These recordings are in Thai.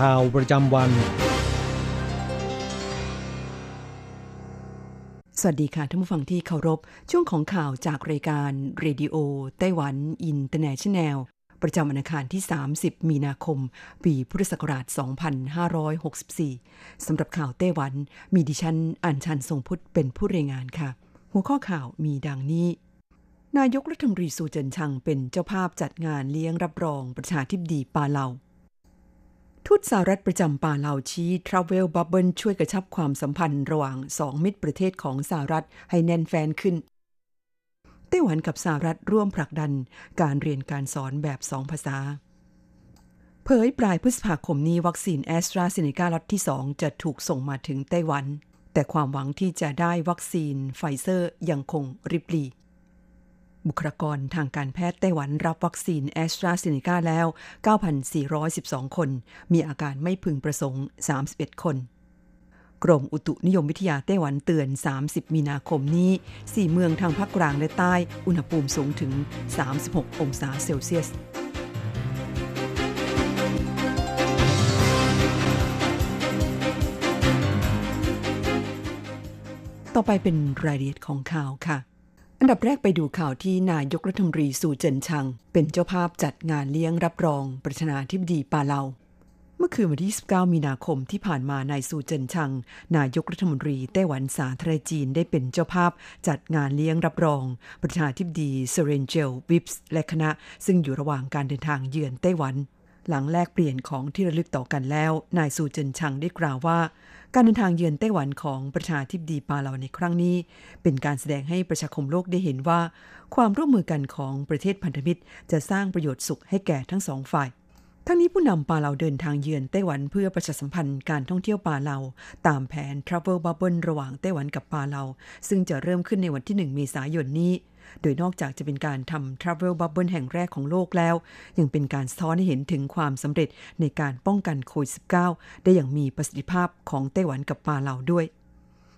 ข่าวประจำวัน สวัสดีค่ะท่านผู้ฟังที่เคารพ ช่วงของข่าวจากรายการเรดิโอไต้หวันอินเตอร์เนชันแนล ประจำวันอังคารที่ 30 มีนาคม ปีพุทธศักราช 2564 สำหรับข่าวไต้หวัน มีดิฉันอัญชันทรงพุทธเป็นผู้รายงานค่ะ หัวข้อข่าวมีดังนี้นายกรัฐมนตรีซูเจินชางเป็นเจ้าภาพจัดงานเลี้ยงรับรองประธานาธิบดีปาเลา ทูตสหรัฐประจำปาเลาชี้ travel bubble ช่วยกระชับความสัมพันธ์ระหว่างสองมิตรประเทศของสหรัฐให้แน่นแฟ้นขึ้น ไต้หวันกับสหรัฐร่วมผลักดันการเรียนการสอนแบบสองภาษา เผยปลายพฤษภาคมนี้วัคซีนแอสตราเซเนกาล็อตที่ 2 จะถูกส่งมาถึงไต้หวัน แต่ความหวังที่จะได้วัคซีนไฟเซอร์ยังคงริบหรี่ บุคลากรทางการแพทย์ไต้หวันรับวัคซีนแอสตราเซเนกาแล้ว 9,412 คน มีอาการไม่พึงประสงค์ 31 คน กรมอุตุนิยมวิทยาไต้หวันเตือน 30 มีนาคมนี้ 4 เมืองทางภาคกลางและใต้ อุณหภูมิสูงถึง 36 องศาเซลเซียสต่อไปเป็นรายละเอียดของข่าวค่ะ อันดับแรกไปดูข่าวที่นายกรัฐมนตรีสู่เจินชัง เป็นเจ้าภาพจัดงานเลี้ยงรับรอง ประธานาธิบดีปาเลา เมื่อคืนวันที่19มีนาคมที่ผ่านมานายสู่เจินชัง นายกรัฐมนตรีไต้หวันสาธารณจีนได้เป็นเจ้าภาพจัดงานเลี้ยงรับรอง ประธานาธิบดีเซเรนเจลวิปส์และคณะ ซึ่งอยู่ระหว่างการเดินทางเยือนไต้หวัน หลังแลกเปลี่ยนของที่ระลึกต่อกันแล้ว นายสู่เจินชังได้กล่าวว่า การเดินทางเยือนไต้หวันของประธานาธิบดีปาเลาในครั้งนี้ เป็นการแสดงให้ประชาคมโลกได้เห็นว่า ความร่วมมือกันของประเทศพันธมิตร จะสร้างประโยชน์สุขให้แก่ทั้งสองฝ่ายทั้งนี้ผู้นำปาเลาเดินทางเยือนไต้หวันเพื่อประชาสัมพันธ์การท่องเที่ยวปาเลาตามแผน Travel Bubble ระหว่างไต้หวันกับปาเลาซึ่งจะเริ่มขึ้นในวันที่ 1 เมษายนนี้ โดยนอกจากจะเป็นการทำ Travel Bubble แห่งแรกของโลกแล้ว ยังเป็นการสะท้อนให้เห็นถึงความสำเร็จในการป้องกันโควิด -19 ได้อย่างมีประสิทธิภาพของไต้หวันกับปาเลาด้วย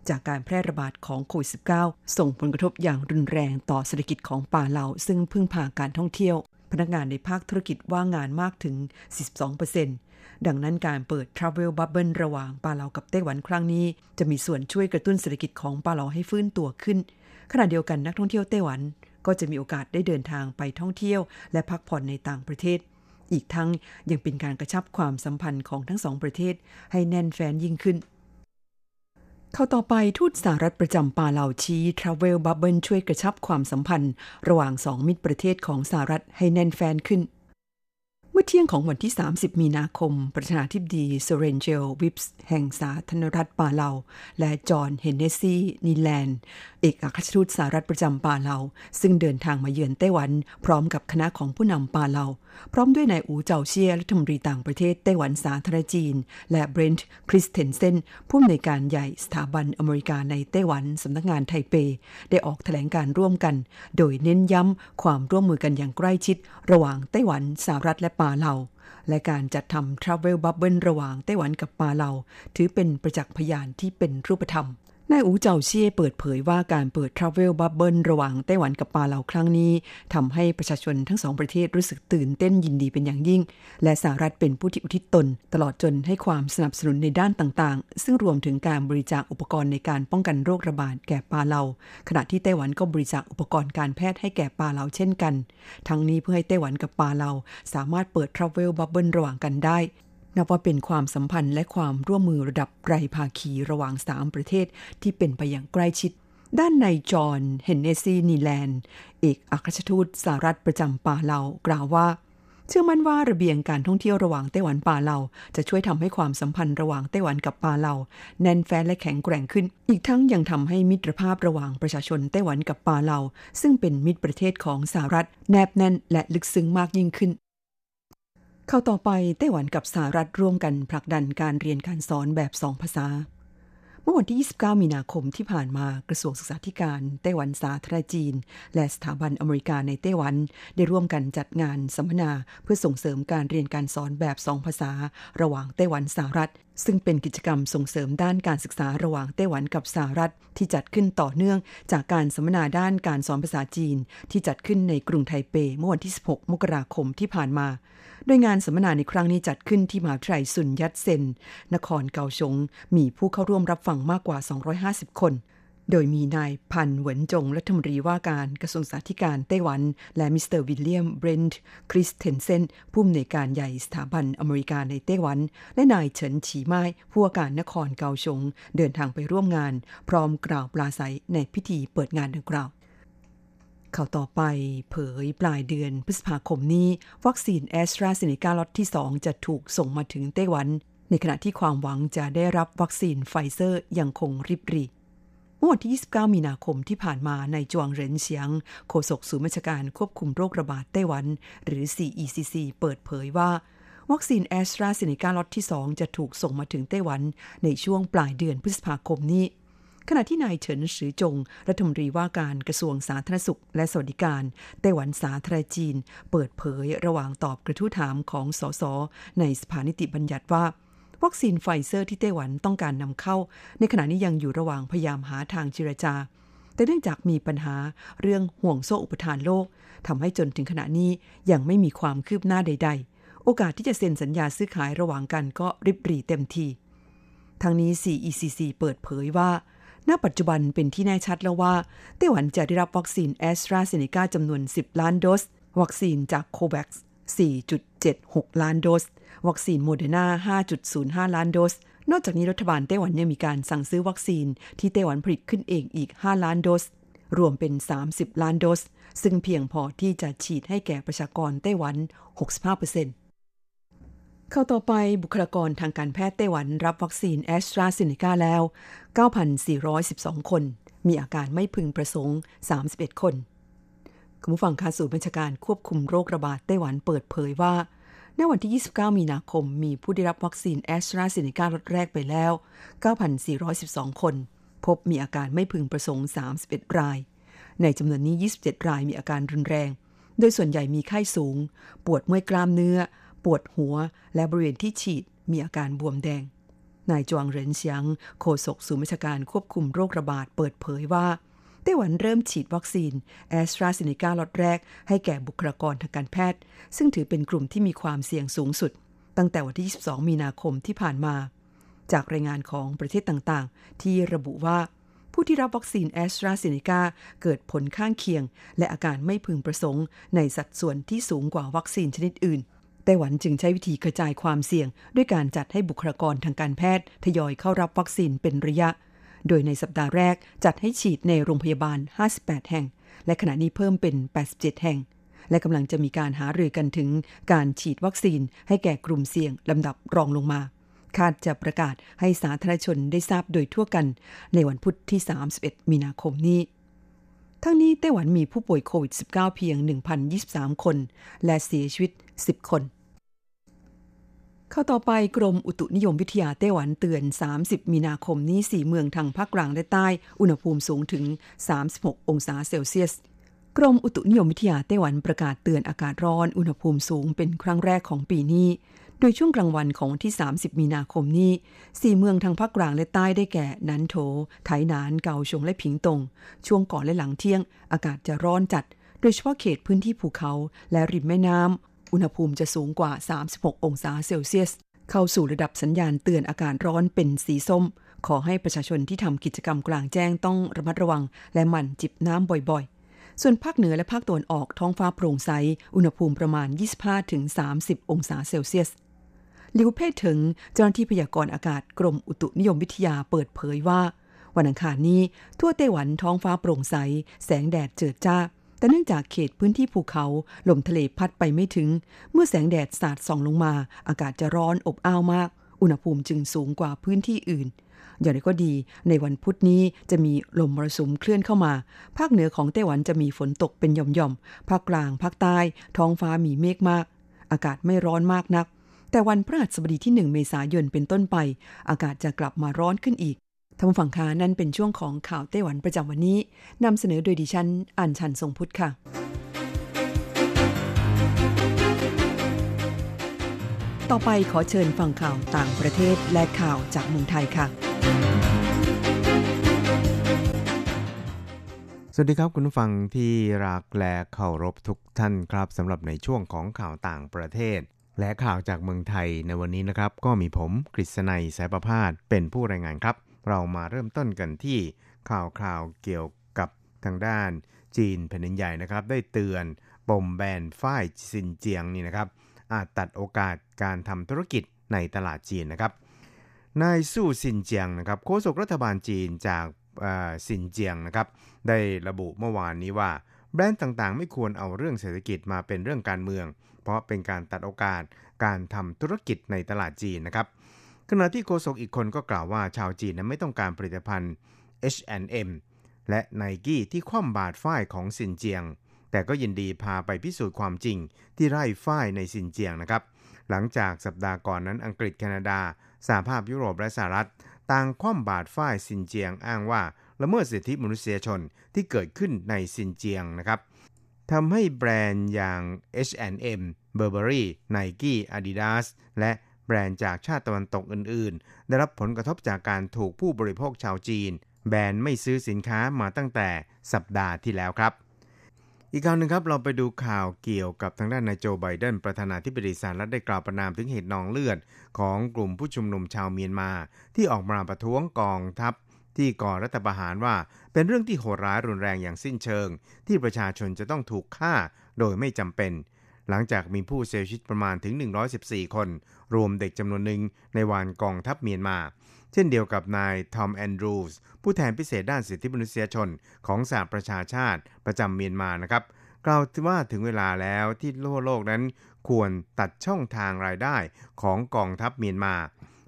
จากการแพร่ระบาดของโควิด -19 ส่งผลกระทบอย่างรุนแรงต่อเศรษฐกิจของปาเลาซึ่งพึ่งพาการท่องเที่ยว พนักงานในภาคธุรกิจว่างงานมากถึง 42%ดังนั้นการเปิด Travel Bubble ระหว่างปาเลากับไต้หวันครั้งนี้ จะมีส่วนช่วยกระตุ้นเศรษฐกิจของปาเลาให้ฟื้นตัวขึ้น ขณะเดียวกันนักท่องเที่ยวไต้หวัน ก็จะมีโอกาสได้เดินทางไปท่องเที่ยวและพักผ่อนในต่างประเทศ อีกทั้งยังเป็นการกระชับความสัมพันธ์ของทั้งสองประเทศ ให้แน่นแฟ้นยิ่งขึ้นเข้าต่อไปทูตสหรัฐประจำปาเลาชี้ Travel Bubble ช่วยกระชับความสัมพันธ์ ระหว่างสองมิตรประเทศของสหรัฐให้แน่นแฟ้นขึ้น เมื่อเที่ยงของวันที่ 30 มีนาคม ประธานาธิบดีเซเรนเจลวิปส์แห่งสาธารณรัฐปาเลา และจอห์นเฮนเนซีนิแลนด์ เอกอัครราชทูตสหรัฐประจำปาเลา ซึ่งเดินทางมาเยือนไต้หวัน พร้อมกับคณะของผู้นำปาเลา พร้อมด้วยนายอู๋เจาเซี่ยรัฐมนตรีต่างประเทศไต้หวันสาธารณรัฐจีน และเบรนท์คริสเทนเซนผู้อำนวยการใหญ่สถาบันอเมริกาในไต้หวันสำนักงานไทเป ได้ออกแถลงการณ์ร่วมกัน โดยเน้นย้ำความร่วมมือกันอย่างใกล้ชิด ระหว่างไต้หวันสหรัฐและปาเลาและการจัดทำ travel bubble ระหว่างไต้หวันกับปาเลาถือเป็นประจักษ์พยานที่เป็นรูปธรรม นายอูเจ้าเชี่ยเปิดเผยว่าการเปิด Travel Bubble ระหว่างไต้หวันกับปาเลาครั้งนี้ทำให้ประชาชนทั้งสองประเทศรู้สึกตื่นเต้นยินดีเป็นอย่างยิ่ง และสหรัฐเป็นผู้ที่อุทิศตน ตลอดจนให้ความสนับสนุนในด้านต่างๆ ซึ่งรวมถึงการบริจาคอุปกรณ์ในการป้องกันโรคระบาดแก่ปาเลาขณะที่ไต้หวันก็บริจาคอุปกรณ์การแพทย์ให้แก่ปาเลาเช่นกัน ทั้งนี้เพื่อให้ไต้หวันกับปาเลาสามารถเปิด Travel Bubble ระหว่างกันได้ นับว่าเป็นความสัมพันธ์และความร่วมมือระดับไรภาคีระหว่างสามประเทศที่เป็นไปอย่างใกล้ชิด ด้านในจอห์นเฮนเนซีนีแลนด์เอกอัครราชทูตสหรัฐประจำป่าเลากล่าวว่า เชื่อมั่นว่าระเบียงการท่องเที่ยวระหว่างไต้หวันป่าเลาจะช่วยทำให้ความสัมพันธ์ระหว่างไต้หวันกับป่าเลาแน่นแฟ้นและแข็งแกร่งขึ้น อีกทั้งยังทำให้มิตรภาพระหว่างประชาชนไต้หวันกับป่าเลาซึ่งเป็นมิตรประเทศของสหรัฐแนบแน่นและลึกซึ้งมากยิ่งขึ้น เข้าต่อไปไต้หวันกับสหรัฐร่วมกันผลักดันการเรียนการสอนแบบสองภาษา เมื่อวันที่ 29 มีนาคมที่ผ่านมากระทรวงศึกษาธิการไต้หวันสาธารณจีน และสถาบันอเมริกาในไต้หวัน ได้ร่วมกันจัดงานสัมมนาเพื่อส่งเสริมการเรียนการสอนแบบสองภาษา ระหว่างไต้หวันสหรัฐ ซึ่งเป็นกิจกรรมส่งเสริมด้านการศึกษาระหว่างไต้หวันกับสหรัฐ ที่จัดขึ้นต่อเนื่องจากการสัมมนาด้านการสอนภาษาจีน ที่จัดขึ้นในกรุงไทเปเมื่อวันที่ 16 มกราคมที่ผ่านมาโดยงานสัมมนาในครั้งนี้จัดขึ้นที่มหาวิทยาลัยซุนยัตเซน นครเกาสง มีผู้เข้าร่วมรับฟังมากกว่า 250 คน โดยมีนายพานเหวินจงรัฐมนตรีว่าการกระทรวงศึกษาธิการไต้หวัน และมิสเตอร์วิลเลียมเบรนท์คริสเทนเซนผู้อำนวยการใหญ่สถาบันอเมริกาในไต้หวัน และนายเฉินฉีม่ายผู้ว่าการนครเกาสง เดินทางไปร่วมงาน พร้อมกล่าวปราศัยในพิธีเปิดงานดังกล่าว ข่าวต่อไปเผยปลายเดือนพฤษภาคมนี้ วัคซีนแอสตราเซเนกาล็อตที่ 2 จะถูกส่งมาถึงไต้หวัน ในขณะที่ความหวังจะได้รับวัคซีนไฟเซอร์ยังคงริบหรี่เมื่อวันที่ 29 มีนาคมที่ผ่านมานายจวงเหรินเสียง โฆษกศูนย์บัญชาการควบคุมโรคระบาดไต้หวัน หรือ CECC เปิดเผยว่าวัคซีนแอสตราเซเนกาล็อตที่ 2 จะถูกส่งมาถึงไต้หวันในช่วงปลายเดือนพฤษภาคมนี้ ขณะที่นายเฉินสือจง รัฐมนตรีว่าการกระทรวงสาธารณสุข และสวัสดิการไต้หวันสาธารณรัฐจีน เปิดเผยระหว่างตอบกระทู้ถามของสสในสภานิติบัญญัติว่าวัคซีนไฟเซอร์ที่ไต้หวันต้องการนำเข้า ในขณะนี้ยังอยู่ระหว่างพยายามหาทางเจรจา แต่เนื่องจากมีปัญหาเรื่องห่วงโซ่อุปทานโลกทำให้จนถึงขณะนี้ยังไม่มีความคืบหน้าใด ๆ โอกาสที่จะเซ็นสัญญาซื้อขายระหว่างกันก็ริบหรี่เต็มทีทางนี้ CECC เปิดเผยว่า ณปัจจุบันเป็นที่แน่ชัดแล้วว่า ไต้หวันจะได้รับวัคซีนแอสตราเซเนกาจำนวน 10 ล้านโดส วัคซีนจากโควัคซ์4.76 ล้านโดส วัคซีนโมเดอร์นา5.05 ล้านโดส นอกจากนี้รัฐบาลไต้หวันยังมีการสั่งซื้อวัคซีนที่ไต้หวันผลิตขึ้นเองอีก 5 ล้านโดส รวมเป็น 30 ล้านโดส ซึ่งเพียงพอที่จะฉีดให้แก่ประชากรไต้หวัน 65% ข่าวต่อไปบุคลากรทางการแพทย์ไต้หวันรับวัคซีนแอสตราเซเนกาแล้ว 9,412 คน มีอาการไม่พึงประสงค์ 31 คนคุณผู้ฟังคะศูนย์บัญชาการควบคุมโรคระบาดไต้หวันเปิดเผยว่าในวันที่ 29 มีนาคม มีผู้ได้รับวัคซีนแอสตราเซเนกาล็อตแรกไปแล้ว 9,412 คน พบมีอาการไม่พึงประสงค์ 31 ราย ในจำนวนนี้ 27 รายมีอาการรุนแรง โดยส่วนใหญ่มีไข้สูง ปวดเมื่อยกล้ามเนื้อ ปวดหัว และบริเวณที่ฉีดมีอาการบวมแดง นายจวงเหรินเสียงโฆษกศูนย์บัญชาการควบคุมโรคระบาดเปิดเผยว่าไต้หวันเริ่มฉีดวัคซีนแอสตราเซเนกาล็อตแรก ให้แก่บุคลากรทางการแพทย์ ซึ่งถือเป็นกลุ่มที่มีความเสี่ยงสูงสุด ตั้งแต่วันที่ 22 มีนาคมที่ผ่านมา จากรายงานของประเทศต่างๆ ที่ระบุว่า ผู้ที่รับวัคซีนแอสตราเซเนกาเกิดผลข้างเคียง และอาการไม่พึงประสงค์ ในสัดส่วนที่สูงกว่าวัคซีนชนิดอื่น ไต้หวันจึงใช้วิธีกระจายความเสี่ยง ด้วยการจัดให้บุคลากรทางการแพทย์ ทยอยเข้ารับวัคซีนเป็นระยะ โดยในสัปดาห์แรกจัดให้ฉีดในโรงพยาบาล 58 แห่ง และขณะนี้เพิ่มเป็น 87 แห่ง และกำลังจะมีการหารือกันถึงการฉีดวัคซีนให้แก่กลุ่มเสี่ยงลำดับรองลงมาคาดจะประกาศให้สาธารณชนได้ทราบโดยทั่วกัน ในวันพุธที่ 31 มีนาคมนี้ ทั้งนี้ไต้หวันมีผู้ป่วยโควิด -19 เพียง 1,023 คน และเสียชีวิต 10 คน เข้าต่อไปกรมอุตุนิยมวิทยาไต้หวันเตือน 30 มีนาคมนี้ 4 เมืองทางภาคกลางและใต้ อุณหภูมิสูงถึง 36 องศาเซลเซียส กรมอุตุนิยมวิทยาไต้หวันประกาศเตือนอากาศร้อน อุณหภูมิสูงเป็นครั้งแรกของปีนี้ โดยช่วงกลางวันของวันที่ 30 มีนาคมนี้4เมืองทางภาคกลางและใต้ได้แก่นันโถ ไถหนาน เกาชงและผิงตง ช่วงก่อนและหลังเที่ยง อากาศจะร้อนจัด โดยเฉพาะเขตพื้นที่ภูเขาและริมแม่น้ำ อุณหภูมิจะสูงกว่า 36 องศาเซลเซียส เข้าสู่ระดับสัญญาณเตือนอากาศร้อนเป็นสีส้ม ขอให้ประชาชนที่ทำกิจกรรมกลางแจ้งต้องระมัดระวัง และหมั่นจิบน้ำบ่อยๆส่วนภาคเหนือและภาคตะวันออกท้องฟ้าโปร่งใส อุณหภูมิประมาณ 25-30 องศาเซลเซียส ลิวเพ่ถึงเจ้าหน้าที่พยากรณ์อากาศกรมอุตุนิยมวิทยาเปิดเผยว่า วันอังคารนี้ ทั่วไต้หวันท้องฟ้าโปร่งใส แสงแดดเจิดจ้า แต่เนื่องจากเขตพื้นที่ภูเขา ลมทะเลพัดไปไม่ถึง เมื่อแสงแดดสาดส่องลงมา อากาศจะร้อนอบอ้าวมาก อุณหภูมิจึงสูงกว่าพื้นที่อื่นอย่างไรก็ดี ในวันพุธนี้จะมีลมมรสุมเคลื่อนเข้ามา ภาคเหนือของไต้หวันจะมีฝนตกเป็นหย่อมๆ ภาคกลาง ภาคใต้ ท้องฟ้ามีเมฆมาก อากาศไม่ร้อนมากนัก แต่วันพฤหัสบดีที่ 1 เมษายนเป็นต้นไป อากาศจะกลับมาร้อนขึ้นอีกท่านผู้ฟังคะนั่นเป็นช่วงของข่าวไต้หวันประจำวันนี้นำเสนอโดยดิฉันอัญชันทรงพุทธค่ะ ต่อไปขอเชิญฟังข่าวต่างประเทศและข่าวจากเมืองไทยค่ะ สวัสดีครับคุณผู้ฟังที่รักและเคารพทุกท่านครับสำหรับในช่วงของข่าวต่างประเทศ และข่าวจากเมืองไทยในวันนี้นะครับ ก็มีผมกฤษณัยสายประพาสเป็นผู้รายงานครับ เรามาเริ่มต้นกันที่ข่าวคราวเกี่ยวกับทางด้านจีนแผ่นดินใหญ่นะครับ ได้เตือนปมแบนฝ้ายซินเจียงนี่นะครับ อาจตัดโอกาสการทำธุรกิจในตลาดจีนนะครับนายสู้ซินเจียงนะครับโฆษกรัฐบาลจีนจากซินเจียงนะครับ ได้ระบุเมื่อวานนี้ว่า แบรนด์ต่างๆ ไม่ควรเอาเรื่องเศรษฐกิจมาเป็นเรื่องการเมือง เพราะเป็นการตัดโอกาสการทำธุรกิจในตลาดจีนนะครับขณะที่โฆษกอีกคนก็กล่าวว่าชาวจีนนั้นไม่ต้องการผลิตภัณฑ์ H&M และไนกี้ที่คว่ำบาตรฝ้ายของซินเจียง แต่ก็ยินดีพาไปพิสูจน์ความจริงที่ไร่ฝ้ายในซินเจียงนะครับ หลังจากสัปดาห์ก่อนนั้นอังกฤษแคนาดาสหภาพยุโรปและสหรัฐ ต่างคว่ำบาตรฝ้ายซินเจียงอ้างว่า ละเมิดสิทธิมนุษยชนที่เกิดขึ้นในซินเจียงนะครับทำให้แบรนด์อย่าง H&M, Burberry, Nike, Adidas และแบรนด์จากชาติตะวันตกอื่น ๆ ได้รับผลกระทบจากการถูกผู้บริโภคชาวจีน แบนไม่ซื้อสินค้ามาตั้งแต่สัปดาห์ที่แล้วครับอีกข่าวหนึ่งครับ เราไปดูข่าวเกี่ยวกับทางด้านนายโจไบเดนประธานาธิบดีสหรัฐได้กล่าวประนามถึงเหตุนองเลือดของกลุ่มผู้ชุมนุมชาวเมียนมา ที่ออกมาประท้วงกองทัพ ที่ก่อรัฐประหารว่าเป็นเรื่องที่โหดร้ายรุนแรงอย่างสิ้นเชิง ที่ประชาชนจะต้องถูกฆ่าโดยไม่จำเป็น หลังจากมีผู้เสียชีวิตประมาณถึง 114 คน รวมเด็กจำนวนหนึ่งในวานกองทัพเมียนมา เช่นเดียวกับนายทอมแอนดรูสผู้แทนพิเศษด้านสิทธิมนุษยชนของสหประชาชาติประจำเมียนมานะครับกล่าวว่าถึงเวลาแล้วที่โลกโลกนั้นควรตัดช่องทางรายได้ของกองทัพเมียนมา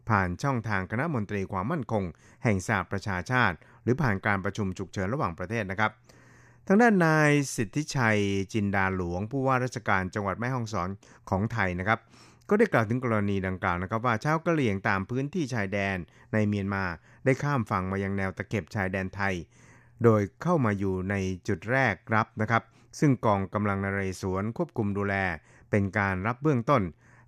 ผ่านช่องทางคณะมนตรีความมั่นคง แห่งสหประชาชาติ หรือผ่านการประชุมฉุกเฉินระหว่างประเทศนะครับ ทางด้านนายสิทธิชัยจินดาหลวง ผู้ว่าราชการจังหวัดแม่ฮ่องสอนของไทยนะครับ ก็ได้กล่าวถึงกรณีดังกล่าวนะครับ ว่าชาวกะเหรี่ยงตามพื้นที่ชายแดนในเมียนมาได้ข้ามฝั่งมายังแนวตะเข็บชายแดนไทย โดยเข้ามาอยู่ในจุดแรกรับนะครับ ซึ่งกองกำลังนเรศวรควบคุมดูแล เป็นการรับเบื้องต้น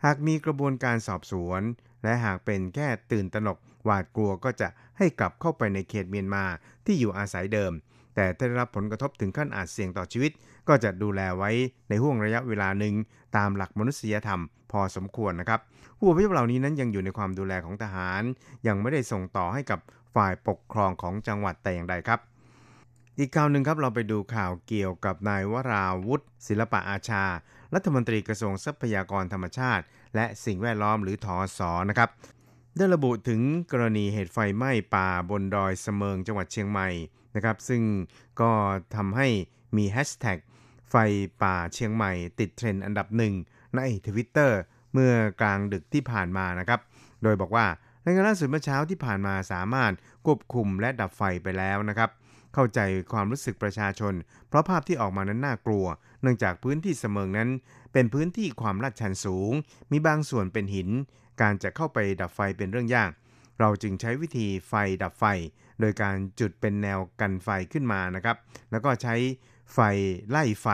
หากมีกระบวนการสอบสวน และหากเป็นแค่ตื่นตระหนกหวาดกลัวก็จะให้กลับเข้าไปในเขตเมียนมาที่อยู่อาศัยเดิม แต่ถ้าได้รับผลกระทบถึงขั้นอาจเสี่ยงต่อชีวิต ก็จะดูแลไว้ในห่วงระยะเวลาหนึ่งตามหลักมนุษยธรรมพอสมควรนะครับ ผู้อพยพเหล่านี้นั้นยังอยู่ในความดูแลของทหาร ยังไม่ได้ส่งต่อให้กับฝ่ายปกครองของจังหวัดแต่อย่างใดครับอีกข่าวหนึ่งครับเราไปดูข่าวเกี่ยวกับนายวราวุฒิศิลปะอาชา รัฐมนตรีกระทรวงทรัพยากรธรรมชาติ และสิ่งแวดล้อมหรือทอสอนะครับได้ระบุถึงกรณีเหตุไฟไหม้ป่าบนดอยสะเมิงจังหวัดเชียงใหม่นะครับซึ่งก็ทำให้มีแฮชแท็กไฟป่าเชียงใหม่ติดเทรนด์อันดับหนึ่งในทวิตเตอร์เมื่อกลางดึกที่ผ่านมานะครับ โดยบอกว่ารายงานล่าสุดเมื่อเช้าที่ผ่านมาสามารถควบคุมและดับไฟไปแล้วนะครับ เข้าใจความรู้สึกประชาชน เพราะภาพที่ออกมานั้นน่ากลัว เนื่องจากพื้นที่เสมิงนั้น เป็นพื้นที่ความลาดชันสูง มีบางส่วนเป็นหิน การจะเข้าไปดับไฟเป็นเรื่องยาก เราจึงใช้วิธีไฟดับไฟ โดยการจุดเป็นแนวกันไฟขึ้นมานะครับ แล้วก็ใช้ไฟไล่ไฟ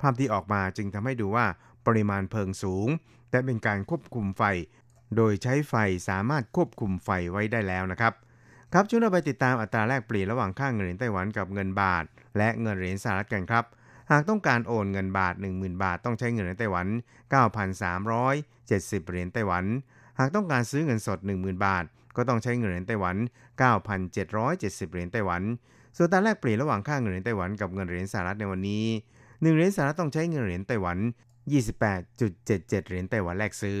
ภาพที่ออกมาจึงทำให้ดูว่าปริมาณเพลิงสูง แต่เป็นการควบคุมไฟ โดยใช้ไฟสามารถควบคุมไฟไว้ได้แล้วนะครับครับช่วยเราไปติดตามอัตราแลกเปลี่ยนระหว่างค่าเงินเหรียญไต้หวันกับเงินบาท และเงินเหรียญสหรัฐกันครับ หากต้องการโอนเงินบาท 10,000 บาท ต้องใช้เงินเหรียญไต้หวัน 9,370 เหรียญไต้หวัน หากต้องการซื้อเงินสด 10,000 บาท ก็ต้องใช้เงินเหรียญไต้หวัน 9,770 เหรียญไต้หวัน ส่วนตาแลกเปลี่ยนระหว่างค่าเงินเหรียญไต้หวันกับเงินเหรียญสหรัฐในวันนี้ 1 เหรียญสหรัฐต้องใช้เงินเหรียญไต้หวัน 28.77 เหรียญไต้หวันแลกซื้อ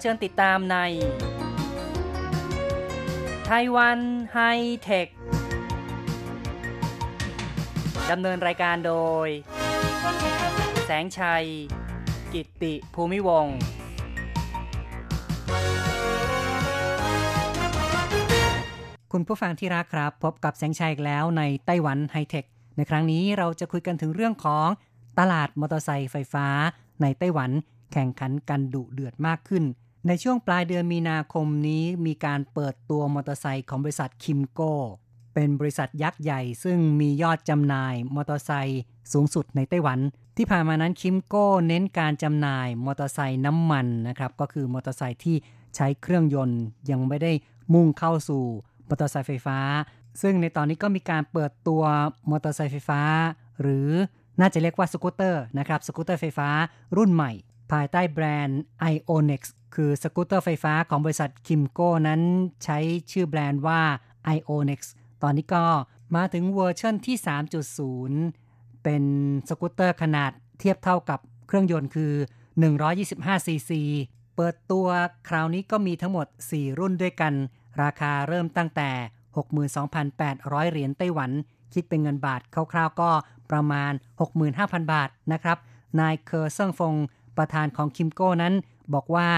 เชิญติดตามในไต้หวันไฮเทค ดำเนินรายการโดย แสงชัย กิตติภูมิวงศ์คุณผู้ฟังที่รักครับ พบกับแสงชัยอีกแล้วในไต้หวันไฮเทค ในครั้งนี้เราจะคุยกันถึงเรื่องของตลาดมอเตอร์ไซค์ไฟฟ้าในไต้หวันแข่งขันกันดุเดือดมากขึ้น ในช่วงปลายเดือนมีนาคมนี้มีการเปิดตัวมอเตอร์ไซค์ของบริษัท KYMCO เป็นบริษัทยักษ์ใหญ่ซึ่งมียอดจำหน่ายมอเตอร์ไซค์สูงสุดในไต้หวัน ที่ผ่านมานั้น KYMCO เน้นการจำหน่ายมอเตอร์ไซค์น้ำมันนะครับก็คือมอเตอร์ไซค์ที่ใช้เครื่องยนต์ยังไม่ได้มุ่งเข้าสู่มอเตอร์ไซค์ไฟฟ้า ซึ่งในตอนนี้ก็มีการเปิดตัวมอเตอร์ไซค์ไฟฟ้า หรือน่าจะเรียกว่าสกูตเตอร์นะครับสกูตเตอร์ไฟฟ้ารุ่นใหม่ ภายใต้แบรนด์ Ionex คือสกูตเตอร์ไฟฟ้าของบริษัทคิมโก้นั้นใช้ชื่อแบรนด์ว่า Ionex ตอนนี้ก็มาถึงเวอร์ชันที่ 3.0 เป็นสกูตเตอร์ขนาดเทียบเท่ากับเครื่องยนต์คือ 125 ซีซี เปิดตัวคราวนี้ก็มีทั้งหมด 4 รุ่นด้วยกัน ราคาเริ่มตั้งแต่ 62,800 เหรียญไต้หวัน คิดเป็นเงินบาทคร่าวๆก็ประมาณ 65,000 บาทนะครับ นายเคอร์เซิงฟงประธานของคิมโก้นั้นบอกว่า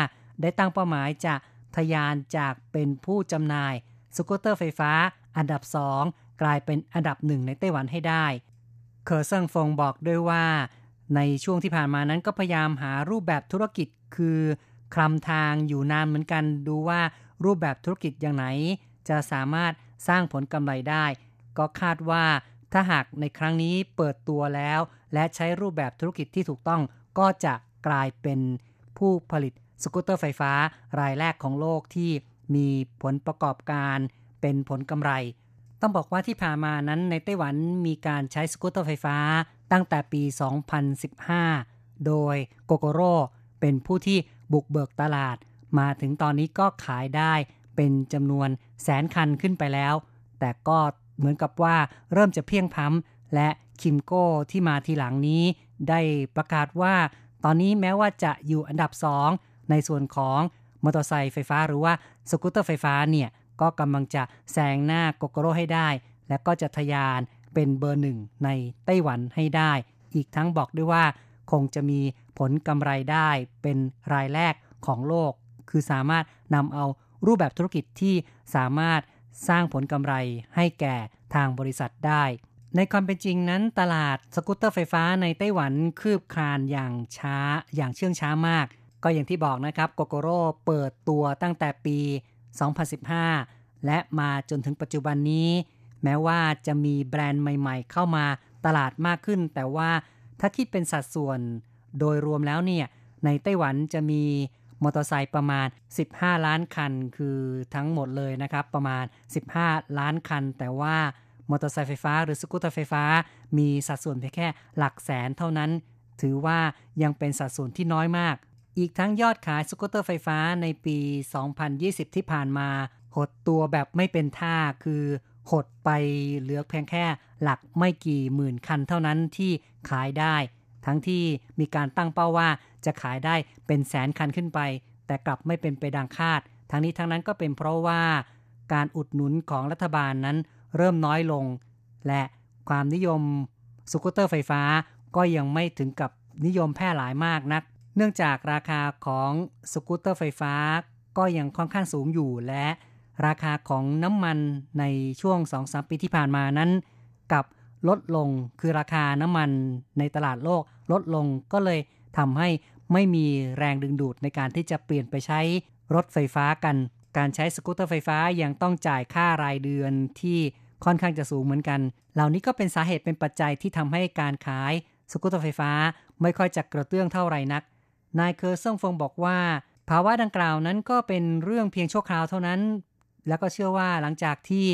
ได้ตั้งเป้าหมายจะทยานจากเป็นผู้จำหน่ายสกูตเตอร์ไฟฟ้าอันดับ 2 กลายเป็นอันดับหนึ่งในไต้หวันให้ได้ เคอร์เซิงฟงบอกด้วยว่า ในช่วงที่ผ่านมานั้นก็พยายามหารูปแบบธุรกิจคือคลำทางอยู่นานเหมือนกันดูว่ารูปแบบธุรกิจอย่างไหน จะสามารถสร้างผลกำไรได้ ก็คาดว่าถ้าหากในครั้งนี้เปิดตัวแล้ว และใช้รูปแบบธุรกิจที่ถูกต้องก็จะกลายเป็นผู้ผลิต สกูตเตอร์ไฟฟ้ารายแรกของโลกที่มีผลประกอบการเป็นผลกำไร ต้องบอกว่าที่ผ่านมานั้นในไต้หวันมีการใช้สกูตเตอร์ไฟฟ้าตั้งแต่ปี 2015 โดยโกโกโร่เป็นผู้ที่บุกเบิกตลาด มาถึงตอนนี้ก็ขายได้เป็นจำนวนแสนคันขึ้นไปแล้ว แต่ก็เหมือนกับว่าเริ่มจะเพลี่ยงพล้ำและคิมโก้ที่มาทีหลังนี้ ได้ประกาศว่า ตอนนี้แม้ว่าจะอยู่อันดับ 2 ในส่วนของมอเตอร์ไซค์ไฟฟ้าหรือว่าสกูตเตอร์ไฟฟ้าเนี่ยก็กำลังจะแซงหน้าโกโกโร่ให้ได้ และก็จะทยานเป็นเบอร์หนึ่งในไต้หวันให้ได้ อีกทั้งบอกด้วยว่า คงจะมีผลกำไรได้เป็นรายแรกของโลก คือสามารถนำเอารูปแบบธุรกิจที่สามารถสร้างผลกำไรให้แก่ทางบริษัทได้ ในความเป็นจริงนั้นตลาดสกูตเตอร์ไฟฟ้าในไต้หวันคืบคลานอย่างช้าอย่างเชื่องช้ามาก ก็อย่างที่บอกนะครับโกโกโร่เปิดตัวตั้งแต่ปี 2015 และมาจนถึงปัจจุบันนี้ แม้ว่าจะมีแบรนด์ใหม่ๆ เข้ามาตลาดมากขึ้น แต่ว่าถ้าคิดเป็นสัดส่วนโดยรวมแล้วเนี่ย ในไต้หวันจะมีมอเตอร์ไซค์ประมาณ 15 ล้านคัน คือทั้งหมดเลยนะครับ ประมาณ 15 ล้านคัน แต่ว่ามอเตอร์ไซค์ไฟฟ้า หรือสกูตเตอร์ไฟฟ้า มีสัดส่วนเพียงแค่หลักแสนเท่านั้น ถือว่ายังเป็นสัดส่วนที่น้อยมาก อีกทั้งยอดขายสกูตเตอร์ไฟฟ้าในปี 2020 ที่ผ่านมา หดตัวแบบไม่เป็นท่าคือหดไปเหลือเพียงแค่หลักไม่กี่หมื่นคันเท่านั้นที่ขายได้ ทั้งที่มีการตั้งเป้าว่าจะขายได้เป็นแสนคันขึ้นไป แต่กลับไม่เป็นไปดังคาด ทั้งนี้ทั้งนั้นก็เป็นเพราะว่าการอุดหนุนของรัฐบาลนั้นเริ่มน้อยลง และความนิยมสกูตเตอร์ไฟฟ้าก็ยังไม่ถึงกับนิยมแพร่หลายมากนัก เนื่องจากราคาของสกูตเตอร์ไฟฟ้า ก็ยังค่อนข้างสูงอยู่และราคาของน้ำมันในช่วง 2-3 ปีที่ผ่านมานั้นกับลดลงคือราคาน้ำมันในตลาดโลกลดลงก็เลยทำให้ไม่มีแรงดึงดูดในการที่จะเปลี่ยนไปใช้รถไฟฟ้ากัน การใช้สกูตเตอร์ไฟฟ้ายังต้องจ่ายค่ารายเดือนที่ค่อนข้างจะสูงเหมือนกัน เหล่านี้ก็เป็นสาเหตุเป็นปัจจัยที่ทำให้การขายสกูตเตอร์ไฟฟ้า ไม่ค่อยจะกระเตื้องเท่าไหร่นัก นายเคอร์ซิงฟงบอกว่า ภาวะดังกล่าวนั้นก็เป็นเรื่องเพียงชั่วคราวเท่านั้น แล้วก็เชื่อว่าหลังจากที่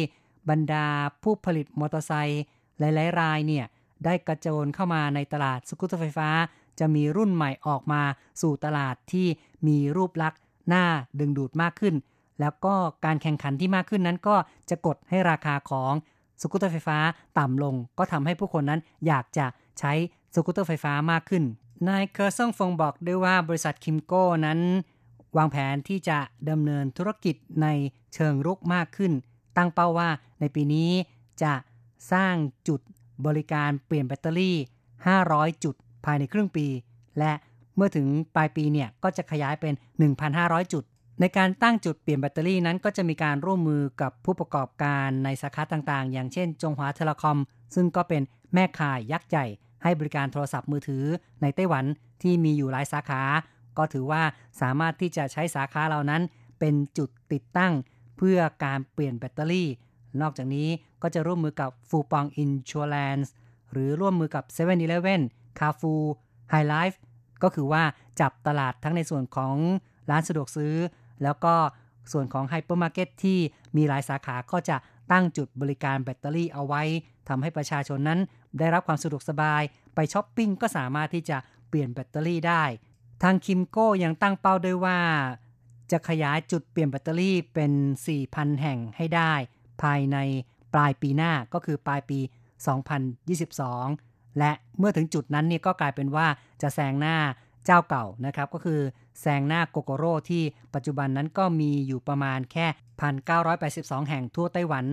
บรรดาผู้ผลิตมอเตอร์ไซค์หลายๆรายเนี่ยได้กระโจนเข้ามาในตลาดสกูตเตอร์ไฟฟ้า จะมีรุ่นใหม่ออกมาสู่ตลาดที่มีรูปลักษณ์น่าดึงดูดมากขึ้น แล้วก็การแข่งขันที่มากขึ้นนั้นก็จะกดให้ราคาของสกูตเตอร์ไฟฟ้าต่ำลง ก็ทำให้ผู้คนนั้นอยากจะใช้สกูตเตอร์ไฟฟ้ามากขึ้น นายเคอร์ซงฟงบอกด้วยว่าบริษัทคิมโก้นั้น วางแผนที่จะดำเนินธุรกิจในเชิงรุกมากขึ้น ตั้งเป้าว่าในปีนี้จะสร้างจุดบริการเปลี่ยนแบตเตอรี่ 500 จุดภายในครึ่งปี และเมื่อถึงปลายปีเนี่ยก็จะขยายเป็น 1,500 จุด ในการตั้งจุดเปลี่ยนแบตเตอรี่นั้นก็จะมีการร่วมมือกับผู้ประกอบการในสาขาต่างๆ อย่างเช่น จงหวาเทเลคอม ซึ่งก็เป็นแม่ข่ายยักษ์ใหญ่ ให้บริการโทรศัพท์มือถือในไต้หวันที่มีอยู่หลายสาขา ก็ถือว่าสามารถที่จะใช้สาขาเหล่านั้น เป็นจุดติดตั้ง เพื่อการเปลี่ยนแบตเตอรี่ นอกจากนี้ก็จะร่วมมือกับฟูปองอินชัวแลนซ์หรือร่วมมือกับ7 e เ e ่ e อเคาฟูไฮไลฟ์ก็คือว่าจับตลาดทั้งในส่วนของร้านสะดวกซื้อ แล้วก็ส่วนของไฮเปอร์มาร์เก็ตที่มีหลายสาขาก็จะตั้งจุดบริการแบตเตอรี่เอาไว้ทำให้ประชาชนนั้น ได้รับความสะดวกสบายไปช้อปปิ้งก็สามารถที่จะเปลี่ยนแบตเตอรี่ได้ ทางคิมโก้ยังตั้งเป้าด้วยว่า จะขยายจุดเปลี่ยนแบตเตอรี่เป็น 4,000 แห่งให้ได้ ภายในปลายปีหน้าก็คือปลายปี 2022 และเมื่อถึงจุดนั้นนี่ก็กลายเป็นว่าจะแซงหน้าเจ้าเก่านะครับก็คือแซงหน้าโกโกโร่ที่ปัจจุบันนั้นก็มีอยู่ประมาณแค่ 1,982 แห่งทั่วไต้หวัน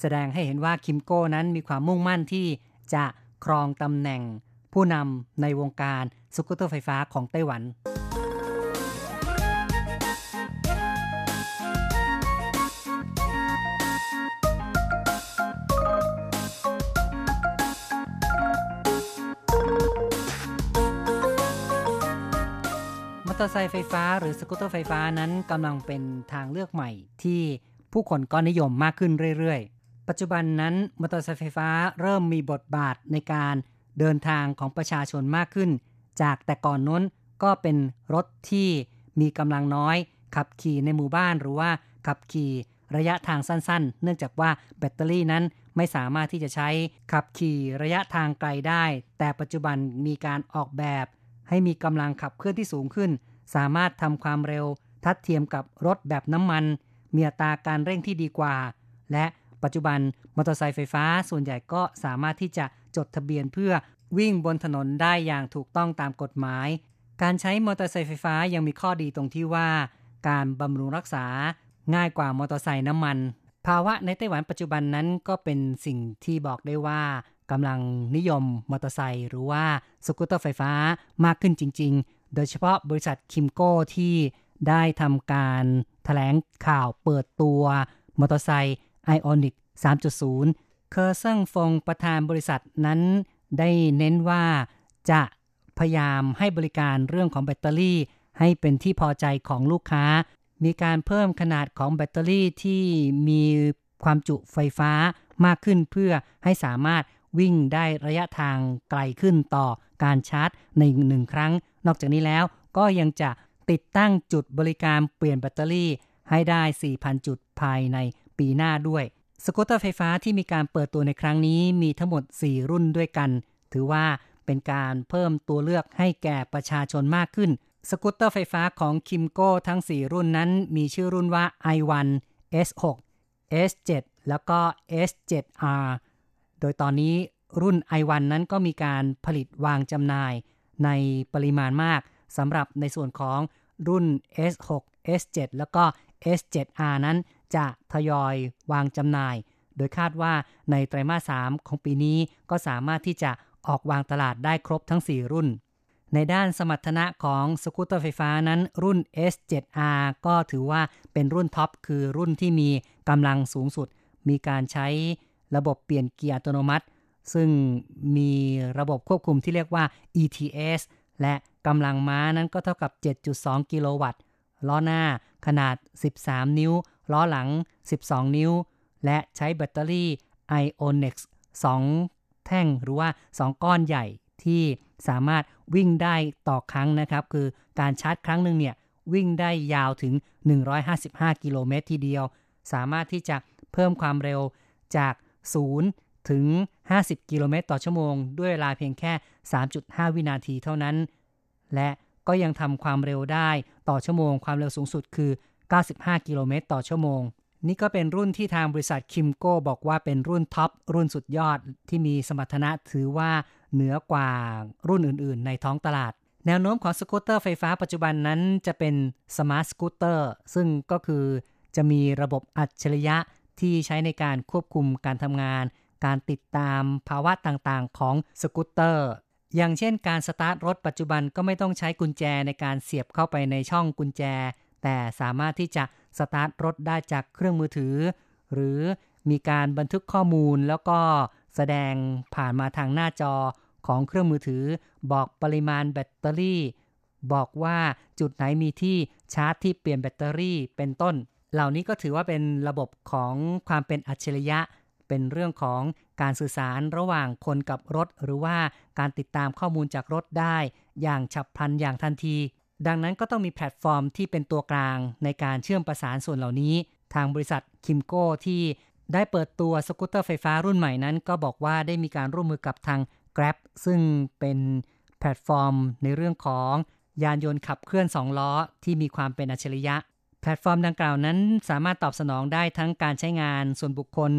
แสดงให้เห็นว่าคิมโก้นั้นมีความมุ่งมั่นที่ จะครองตำแหน่งผู้นำในวงการสกูตเตอร์ไฟฟ้าของไต้หวัน มอเตอร์ไซค์ไฟฟ้าหรือสกูตเตอร์ไฟฟ้านั้นกำลังเป็นทางเลือกใหม่ที่ผู้คนก็นิยมมากขึ้นเรื่อยๆ ปัจจุบันนั้นมอเตอร์ไซค์ไฟฟ้าเริ่มมีบทบาทในการเดินทางของประชาชนมากขึ้น จากแต่ก่อนน้นก็เป็นรถที่มีกำลังน้อย ขับขี่ในหมู่บ้านหรือว่าขับขี่ระยะทางสั้นๆ เนื่องจากว่าแบตเตอรี่นั้นไม่สามารถที่จะใช้ขับขี่ระยะทางไกลได้ แต่ปัจจุบันมีการออกแบบ ให้มีกำลังขับเคลื่อนที่สูงขึ้น สามารถทำความเร็ว ทัดเทียมกับรถแบบน้ำมัน มีอัตราการเร่งที่ดีกว่า และ ปัจจุบันมอเตอร์ไซค์ไฟฟ้าส่วนใหญ่ก็สามารถที่จะจดทะเบียนเพื่อวิ่งบนถนนได้อย่างถูกต้องตามกฎหมาย การใช้มอเตอร์ไซค์ไฟฟ้ายังมีข้อดีตรงที่ว่า การบำรุงรักษาง่ายกว่ามอเตอร์ไซค์น้ำมัน ภาวะในไต้หวันปัจจุบันนั้นก็เป็นสิ่งที่บอกได้ว่ากำลังนิยมมอเตอร์ไซค์หรือว่าสกูตเตอร์ไฟฟ้ามากขึ้นจริง ๆ โดยเฉพาะบริษัทคิมโก้ที่ได้ทำการแถลงข่าวเปิดตัวมอเตอร์ไซค์ Ionex 3.0 เคอร์ซังฟงประธานบริษัทนั้นได้เน้นว่าจะพยายามให้บริการเรื่องของแบตเตอรี่ ให้เป็นที่พอใจของลูกค้า มีการเพิ่มขนาดของแบตเตอรี่ที่มีความจุไฟฟ้ามากขึ้นเพื่อให้สามารถวิ่งได้ระยะทางไกลขึ้นต่อการชาร์จในหนึ่งครั้ง นอกจากนี้แล้วก็ยังจะติดตั้งจุดบริการเปลี่ยนแบตเตอรี่ให้ได้ 4,000 จุดภายใน ปีหน้าด้วย สกูตเตอร์ไฟฟ้าที่มีการเปิดตัวในครั้งนี้มีทั้งหมด 4 รุ่นด้วยกัน ถือว่าเป็นการเพิ่มตัวเลือกให้แก่ประชาชนมากขึ้น สกูตเตอร์ไฟฟ้าของคิมโก้ทั้ง 4 รุ่นนั้น มีชื่อรุ่นว่า i1 S6 S7 แล้วก็ S7R โดยตอนนี้รุ่น i1 นั้นก็มีการผลิตวางจำหน่ายในปริมาณมากสำหรับในส่วนของรุ่น S6 S7 แล้วก็ S7R นั้น จะทยอยวางจำหน่าย โดยคาดว่าในไตรมาส 3 ของปีนี้ก็สามารถที่จะออกวางตลาดได้ครบทั้ง 4 รุ่น ในด้านสมรรถนะของสกูตเตอร์ไฟฟ้านั้นรุ่น S7R ก็ถือว่าเป็นรุ่นท็อปคือรุ่นที่มีกำลังสูงสุด มีการใช้ระบบเปลี่ยนเกียร์อัตโนมัติ ซึ่งมีระบบควบคุมที่เรียกว่า ETS และกำลังม้านั้นก็เท่ากับ 7.2 กิโลวัตต์ ล้อหน้าขนาด 13 นิ้ว ล้อหลัง 12 นิ้ว และใช้แบตเตอรี่ Ionex 2 แท่งหรือว่า 2 ก้อนใหญ่ที่สามารถวิ่งได้ต่อครั้งนะครับ คือการชาร์จครั้งหนึ่งเนี่ย วิ่งได้ยาวถึง 155 กิโลเมตรทีเดียว สามารถที่จะเพิ่มความเร็วจาก 0 ถึง 50 กิโลเมตรต่อชั่วโมง ด้วยเวลาเพียงแค่ 3.5 วินาทีเท่านั้น และก็ยังทำความเร็วได้ต่อชั่วโมงความเร็วสูงสุดคือ 95 กิโลเมตรต่อชั่วโมง นี่ก็เป็นรุ่นที่ทางบริษัทคิมโก้บอกว่าเป็นรุ่นท็อปรุ่นสุดยอดที่มีสมรรถนะถือว่าเหนือกว่ารุ่นอื่นๆ ในท้องตลาด แนวโน้มของสกูตเตอร์ไฟฟ้าปัจจุบันนั้นจะเป็น smart scooter ซึ่งก็คือจะมีระบบอัจฉริยะที่ใช้ในการควบคุมการทำงาน การติดตามภาวะต่างๆ ของสกูตเตอร์ อย่างเช่นการสตาร์ทรถปัจจุบันก็ไม่ต้องใช้กุญแจในการเสียบเข้าไปในช่องกุญแจ แต่สามารถที่จะสตาร์ทรถได้จากเครื่องมือถือ หรือมีการบันทึกข้อมูลแล้วก็แสดงผ่านมาทางหน้าจอของเครื่องมือถือ บอกปริมาณแบตเตอรี่ บอกว่าจุดไหนมีที่ชาร์จที่เปลี่ยนแบตเตอรี่เป็นต้น เหล่านี้ก็ถือว่าเป็นระบบของความเป็นอัจฉริยะ เป็นเรื่องของการสื่อสารระหว่างคนกับรถ หรือว่าการติดตามข้อมูลจากรถได้ อย่างฉับพลันอย่างทันที ดังนั้นก็ต้องมีแพลตฟอร์มที่เป็นตัวกลางในการเชื่อมประสานส่วนเหล่านี้ ทางบริษัทคิมโก้ที่ได้เปิดตัวสกูตเตอร์ไฟฟ้ารุ่นใหม่นั้น ก็บอกว่าได้มีการร่วมมือกับทาง Grab ซึ่งเป็นแพลตฟอร์มในเรื่องของยานยนต์ขับเคลื่อน 2 ล้อ ที่มีความเป็นอัจฉริยะ แพลตฟอร์มดังกล่าวนั้นสามารถตอบสนองได้ทั้งการใช้งานส่วนบุคคล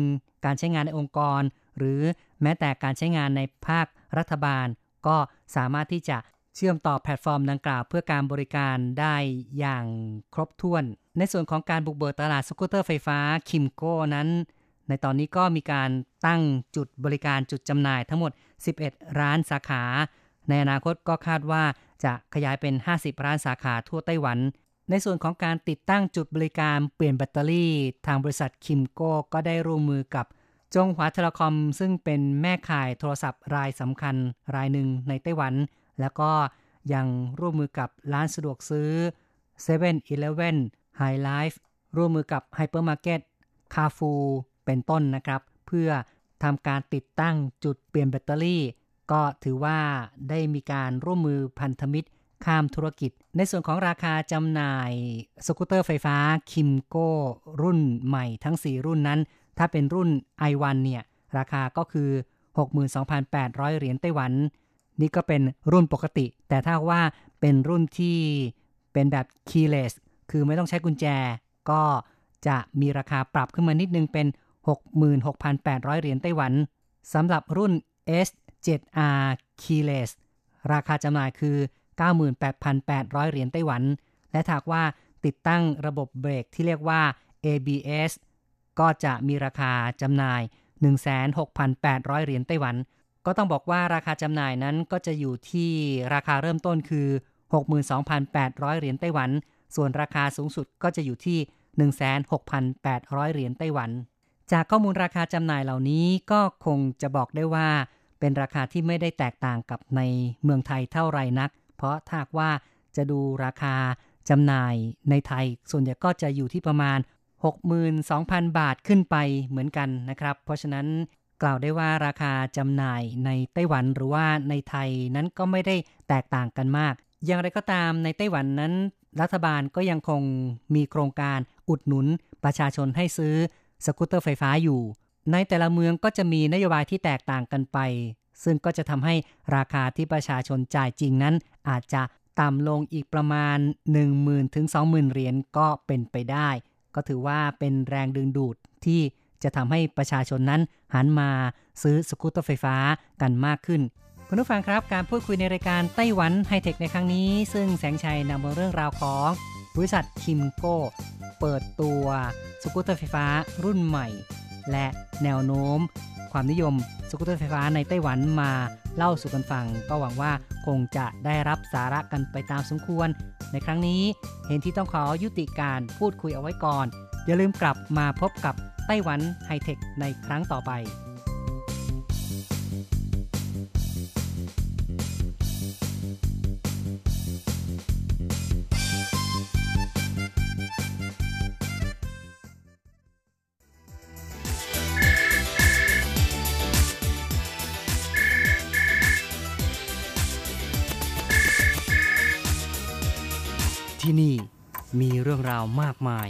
การใช้งานในองค์กร หรือแม้แต่การใช้งานในภาครัฐบาล ก็สามารถที่จะ เชื่อมต่อแพลตฟอร์มดังกล่าวเพื่อการบริการได้อย่างครบถ้วน ในส่วนของการบุกเบิกตลาดสกูตเตอร์ไฟฟ้าคิมโก้นั้น ในตอนนี้ก็มีการตั้งจุดบริการจุดจำหน่ายทั้งหมด 11 ร้านสาขา ในอนาคตก็คาดว่าจะขยายเป็น 50 ร้านสาขาทั่วไต้หวัน ในส่วนของการติดตั้งจุดบริการเปลี่ยนแบตเตอรี่ ทางบริษัทคิมโก้ก็ได้ร่วมมือกับจงหวา Telecom ซึ่งเป็นแม่ข่ายโทรศัพท์รายสำคัญรายหนึ่งในไต้หวัน แล้วก็ยังร่วมมือกับร้านสะดวกซื้อ7 e เ e ่ e อ High Life ร่วมมือกับ ไฮเปอร์มาร์เก็ต คาฟูเป็นต้นนะครับ เพื่อทำการติดตั้งจุดเปลี่ยนแบตเตอรี่ ก็ถือว่าได้มีการร่วมมือพันธมิตรข้ามธุรกิจ ในส่วนของราคาจำหน่ายสกูตเตอร์ไฟฟ้าคิมโก้รุ่นใหม่ทั้ง 4 รุ่นนั้น ถ้าเป็นรุ่น i1 เนี่ย ราคาก็คือ 62,800 เหรียญไต้หวัน นี่ก็เป็นรุ่นปกติ แต่ถ้าว่าเป็นรุ่นที่เป็นแบบ keyless คือไม่ต้องใช้กุญแจ ก็จะมีราคาปรับขึ้นมานิดนึงเป็น 66,800 เหรียญไต้หวันสำหรับรุ่น S7R Keyless ราคาจำหน่ายคือ 98,800 เหรียญไต้หวัน และถ้าว่าติดตั้งระบบเบรกที่เรียกว่า ABS ก็จะมีราคาจำหน่าย 16,800 เหรียญไต้หวัน ก็ต้องบอกว่าราคาจำหน่ายนั้นก็จะอยู่ที่ราคาเริ่มต้นคือ 62,800 เหรียญไต้หวัน ส่วนราคาสูงสุดก็จะอยู่ที่ 16,800 เหรียญไต้หวัน จากข้อมูลราคาจำหน่ายเหล่านี้ก็คงจะบอกได้ว่า เป็นราคาที่ไม่ได้แตกต่างกับในเมืองไทยเท่าไรนัก เพราะถ้าว่าจะดูราคาจำหน่ายในไทย ส่วนใหญ่ก็จะอยู่ที่ประมาณ 62,000 บาทขึ้นไปเหมือนกันนะครับ เพราะฉะนั้น กล่าวได้ว่าราคาจำหน่ายในไต้หวันหรือว่าในไทยนั้นก็ไม่ได้แตกต่างกันมาก อย่างไรก็ตามในไต้หวันนั้น รัฐบาลก็ยังคงมีโครงการอุดหนุนประชาชนให้ซื้อสกูตเตอร์ไฟฟ้าอยู่ ในแต่ละเมืองก็จะมีนโยบายที่แตกต่างกันไป ซึ่งก็จะทำให้ราคาที่ประชาชนจ่ายจริงนั้น อาจจะต่ำลงอีกประมาณ 10,000ถึง20,000 เหรียญก็เป็นไปได้ ก็ถือว่าเป็นแรงดึงดูดที่ จะทำให้ประชาชนนั้นหันมาซื้อสกูตเตอร์ไฟฟ้ากันมากขึ้น คุณผู้ฟังครับการพูดคุยในรายการไต้หวันไฮเทคในครั้งนี้ ซึ่งแสงชัยนำมาเรื่องราวของบริษัทคิมโก้ เปิดตัวสกูตเตอร์ไฟฟ้ารุ่นใหม่ และแนวโน้ม ความนิยมสกูตเตอร์ไฟฟ้าในไต้หวันมาเล่าสู่กันฟัง ก็หวังว่าคงจะได้รับสาระกันไปตามสมควร ในครั้งนี้เห็นที่ต้องขอยุติการพูดคุยเอาไว้ก่อน อย่าลืมกลับมาพบกับ ไต้หวันไฮเทคในครั้งต่อไปที่นี่มีเรื่องราวมากมาย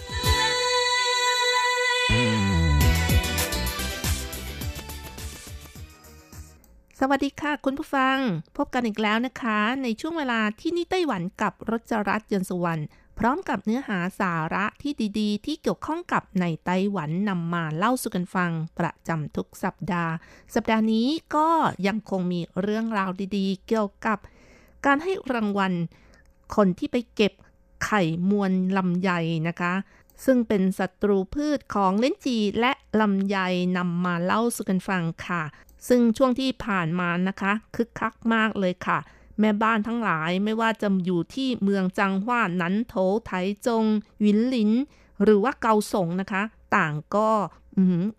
วัสดีค่ะ คุณผู้ฟัง พบกันอีกแล้วนะคะ ในช่วงเวลาที่นี่ไต้หวันกับรจรัสยนสวรรณพร้อมกับเนื้อหาสาระที่ดีๆ ที่เกี่ยวข้องกับในไต้หวันนำมาเล่าสู่กันฟัง ประจำทุกสัปดาห์ สัปดาห์นี้ก็ยังคงมีเรื่องราวดีๆ เกี่ยวกับ การให้รางวัล คนที่ไปเก็บไข่มวลลำไยนะคะ ซึ่งเป็นศัตรูพืชของเล่นจีและลำไยนำมาเล่าสู่กันฟังค่ะ ซึ่งช่วงที่ผ่านมานะคะคึกคักมากเลยค่ะ แม่บ้านทั้งหลายไม่ว่าจะอยู่ที่เมืองจังหว้านันโถไถจง หวินหลิน หรือว่าเกาสงนะคะ ต่างก็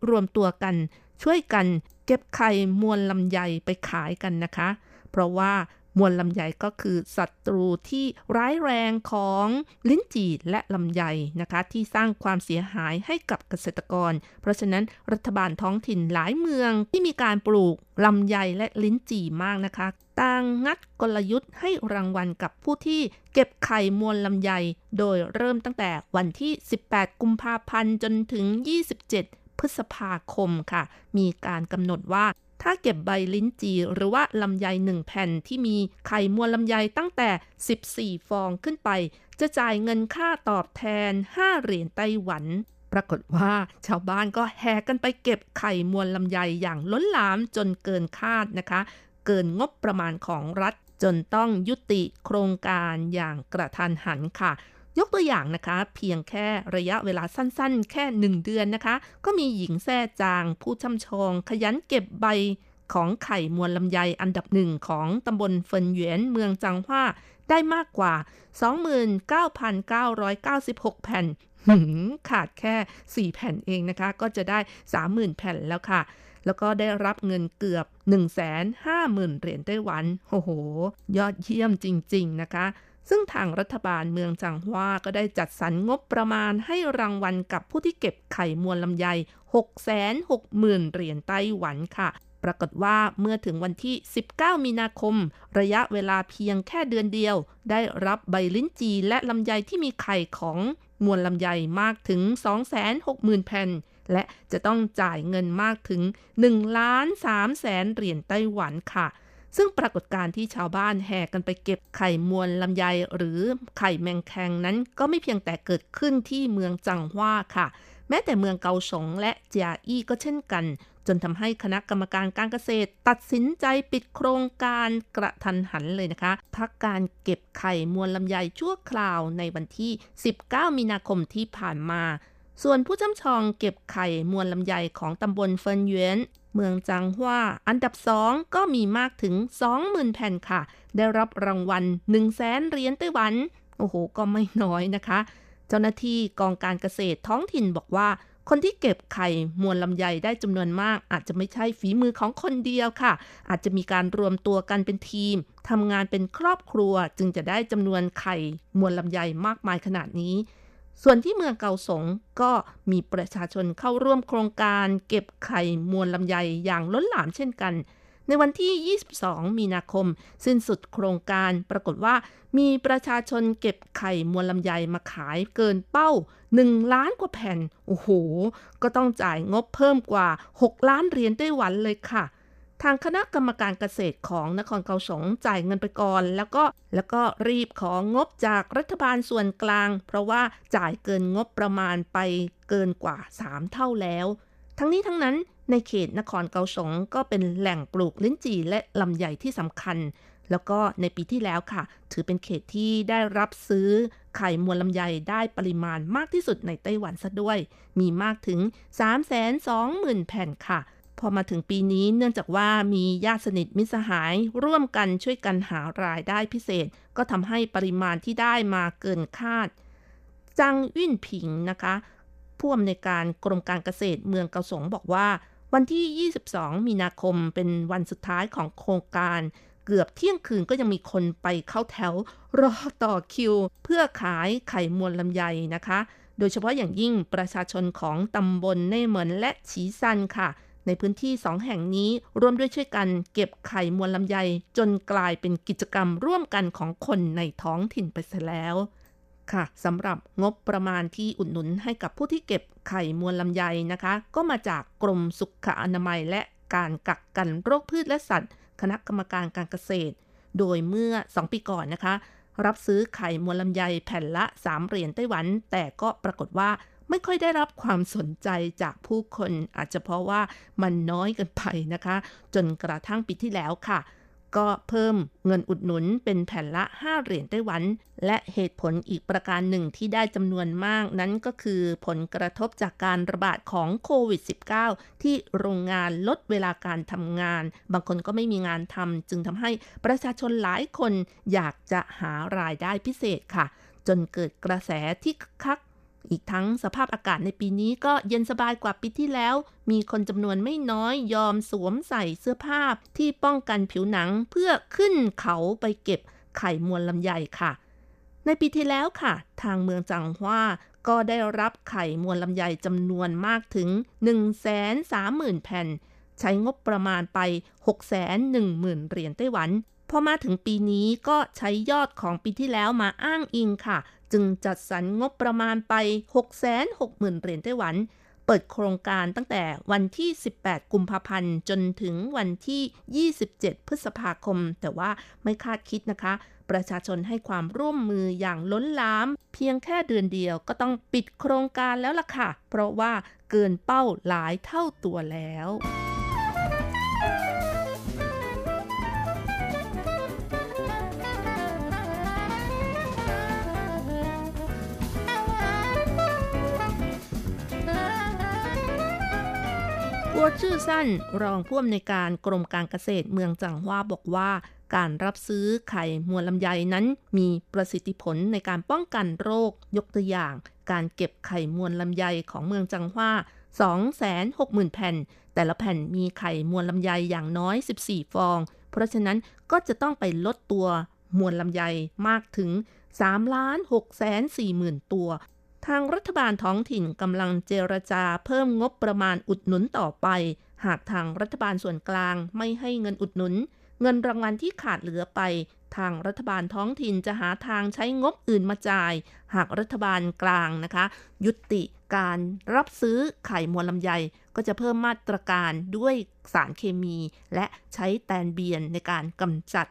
รวมตัวกัน ช่วยกันเก็บไข่มวลลำไยไปขายกันนะคะ เพราะว่า มวลลำไยก็คือศัตรูที่ร้ายแรงของลิ้นจี่และลำไยนะคะ ที่สร้างความเสียหายให้กับเกษตรกร เพราะฉะนั้นรัฐบาลท้องถิ่นหลายเมืองที่มีการปลูกลำไยและลิ้นจี่มากนะคะต่างงัดกลยุทธ์ให้รางวัลกับผู้ที่เก็บไข่มวลลำไย โดยเริ่มตั้งแต่วันที่ 18 กุมภาพันธ์จนถึง 27 พฤษภาคมค่ะ มีการกำหนดว่า ถ้าเก็บใบลิ้นจี่หรือว่าลำไยหนึ่งแผ่นที่มีไข่มวลลำไยตั้งแต่ 14 ฟองขึ้นไป จะจ่ายเงินค่าตอบแทน 5 เหรียญไต้หวัน ปรากฏว่าชาวบ้านก็แห่กันไปเก็บไข่มวลลำไยอย่างล้นหลามจนเกินคาดนะคะ เกินงบประมาณของรัฐจนต้องยุติโครงการอย่างกระทันหันค่ะ ยกตัวอย่างนะคะ เพียงแค่ระยะเวลาสั้นๆ แค่หนึ่งเดือนนะคะ ก็มีหญิงแซ่จาง ผู้ช่ำชอง ขยันเก็บใบของไข่มวลลำไยอันดับหนึ่งของตำบลเฟินเหวียนเมืองจังหว้าได้มากกว่า 29,996 แผ่นหืมขาดแค่ 4 แผ่นเองนะคะ ก็จะได้ 30,000 แผ่นแล้วค่ะ แล้วก็ได้รับเงินเกือบ 150,000 เหรียญไต้หวัน โอ้โห ยอดเยี่ยมจริง ๆ นะคะ ซึ่งทางรัฐบาลเมืองจังหว้าก็ได้จัดสรรงบประมาณให้รางวัลกับผู้ที่เก็บไข่มวลลำไย 660,000 เหรียญไต้หวันค่ะ ปรากฏว่าเมื่อถึงวันที่ 19 มีนาคม ระยะเวลาเพียงแค่เดือนเดียว ได้รับใบลิ้นจีและลำไยที่มีไข่ของมวลลำไยมากถึง 260,000 แผ่น และจะต้องจ่ายเงินมากถึง1ล้าน3แสนเหรียญไต้หวันค่ะ ซึ่งปรากฏการณ์ที่ชาวบ้านแห่กันไปเก็บไข่มวลลำไยหรือไข่แมงแคงนั้นก็ไม่เพียงแต่เกิดขึ้นที่เมืองจังหว้าค่ะ แม้แต่เมืองเกาสงและเจียอี้ก็เช่นกัน จนทำให้คณะกรรมการการเกษตร ตัดสินใจปิดโครงการกระทันหันเลยนะคะ พักการเก็บไข่มวลลำไยชั่วคราวในวันที่ 19 มีนาคมที่ผ่านมาส่วนผู้ช่ำชองเก็บไข่มวลลำไยของตำบลเฟินเหวียน เมืองจังหว้าอันดับสองก็มีมากถึง 20,000 แผ่นค่ะ ได้รับรางวัล1 0 0 0 0แสนเหรียญไต้หวัน โอ้โห ก็ไม่น้อยนะคะ เจ้าหน้าที่กองการเกษตรท้องถิ่นบอกว่า คนที่เก็บไข่มวลลำไยได้จำนวนมาก อาจจะไม่ใช่ฝีมือของคนเดียวค่ะ อาจจะมีการรวมตัวกันเป็นทีมทำงานเป็นครอบครัวจึงจะได้จำนวนไข่มวลลำไยมากมายขนาดนี้ ส่วนที่เมืองเกาสงก็มีประชาชนเข้าร่วมโครงการเก็บไข่มวลลำไยอย่างล้นหลามเช่นกัน ในวันที่ 22 มีนาคม สิ้นสุดโครงการปรากฏว่า มีประชาชนเก็บไข่มวลลำไยมาขายเกินเป้า 1 ล้านกว่าแผ่น โอ้โห ก็ต้องจ่ายงบเพิ่มกว่า 6 ล้านเหรียญไต้หวันเลยค่ะ ทางคณะกรรมการเกษตรของนครเกาสงจ่ายเงินไปก่อน แล้วก็แล้วก็รีบของงบจากรัฐบาลส่วนกลาง เพราะว่าจ่ายเกินงบประมาณไปเกินกว่า 3 เท่าแล้ว ทั้งนี้ทั้งนั้นในเขตนครเกาสงก็เป็นแหล่งปลูกลิ้นจี่และลำไยที่สำคัญ แล้วก็ในปีที่แล้วค่ะ ถือเป็นเขตที่ได้รับซื้อไข่มวลลำไยได้ปริมาณมากที่สุดในไต้หวันซะด้วย มีมากถึง 320,000 แผ่นค่ะ พอมาถึงปีนี้เนื่องจากว่ามีญาติสนิทมิสหาย ร่วมกันช่วยกันหารายได้พิเศษ ก็ทำให้ปริมาณที่ได้มาเกินคาด จังวิ่นผิงนะคะผู้อำนวยการกรมการเกษตรเมืองเกาสงบอกว่า วันที่ 22 มีนาคมเป็นวันสุดท้ายของโครงการ เกือบเที่ยงคืนก็ยังมีคนไปเข้าแถว รอต่อคิว เพื่อขายไข่มวลลำไยนะคะ โดยเฉพาะอย่างยิ่งประชาชนของตำบลเน่เหมินและฉีซันค่ะ ในพื้นที่สองแห่งนี้ร่วมด้วยช่วยกันเก็บไข่มวลลำไย จนกลายเป็นกิจกรรมร่วมกันของคนในท้องถิ่นไปซะแล้วค่ะสำหรับงบประมาณที่อุดหนุนให้กับผู้ที่เก็บไข่มวลลำไยนะคะ ก็มาจากกรมสุขอนามัยและการกักกันโรคพืชและสัตว์ คณะกรรมการการเกษตร โดยเมื่อ 2 ปีก่อนนะคะ รับซื้อไข่มวลลำไยแผ่นละ 3 เหรียญไต้หวัน แต่ก็ปรากฏว่า ไม่ค่อยได้รับความสนใจจากผู้คน อาจจะเพราะว่ามันน้อยเกินไปนะคะ จนกระทั่งปีที่แล้วค่ะ ก็เพิ่มเงินอุดหนุนเป็นแผ่นละ 5 เหรียญไต้หวัน และเหตุผลอีกประการหนึ่งที่ได้จำนวนมากนั้นก็คือผลกระทบจากการระบาดของโควิด -19 ที่โรงงานลดเวลาการทำงาน บางคนก็ไม่มีงานทำจึงทำให้ประชาชนหลายคนอยากจะหารายได้พิเศษค่ะ จนเกิดกระแสที่คึก อีกทั้งสภาพอากาศในปีนี้ก็เย็นสบายกว่าปีที่แล้ว มีคนจำนวนไม่น้อยยอมสวมใส่เสื้อผ้าที่ป้องกันผิวหนังเพื่อขึ้นเขาไปเก็บไข่มวลลำไยค่ะ ในปีที่แล้วค่ะ ทางเมืองจังหว่าก็ได้รับไข่มวลลำไยจำนวนมากถึง 130,000 แผ่น ใช้งบประมาณไป 610,000 เหรียญไต้หวันพอมาถึงปีนี้ก็ใช้ยอดของปีที่แล้วมาอ้างอิงค่ะ จึงจัดสรรงบประมาณไป 660,000 เหรียญไต้หวัน เปิดโครงการตั้งแต่วันที่ 18 กุมภาพันธ์ จนถึงวันที่ 27 พฤษภาคม แต่ว่าไม่คาดคิดนะคะ ประชาชนให้ความร่วมมืออย่างล้นหลาม เพียงแค่เดือนเดียวก็ต้องปิดโครงการแล้วล่ะค่ะ เพราะว่าเกินเป้าหลายเท่าตัวแล้ว วจื้อสั้นรองผู้อำนวยการกรมการเกษตรเมืองจังหว่าบอกว่า การรับซื้อไข่มวลลำไยนั้น มีประสิทธิผลในการป้องกันโรค ยกตัวอย่าง การเก็บไข่มวลลำไยของเมืองจังหว่า260,000 แผ่น แต่ละแผ่นมีไข่มวลลำไยอย่างน้อย 14 ฟอง เพราะฉะนั้นก็จะต้องไปลดตัวมวลลำไยมากถึง3ล้าน6แสน4หมื่นตัว ทางรัฐบาลท้องถิ่นกำลังเจรจาเพิ่มงบประมาณอุดหนุนต่อไป หากทางรัฐบาลส่วนกลางไม่ให้เงินอุดหนุน เงินรางวัลที่ขาดเหลือไป ทางรัฐบาลท้องถิ่นจะหาทางใช้งบอื่นมาจ่าย หากรัฐบาลกลางนะคะ ยุติการรับซื้อไข่มวลลำไย ก็จะเพิ่มมาตรการด้วยสารเคมี และใช้แตนเบียนในการกำจัด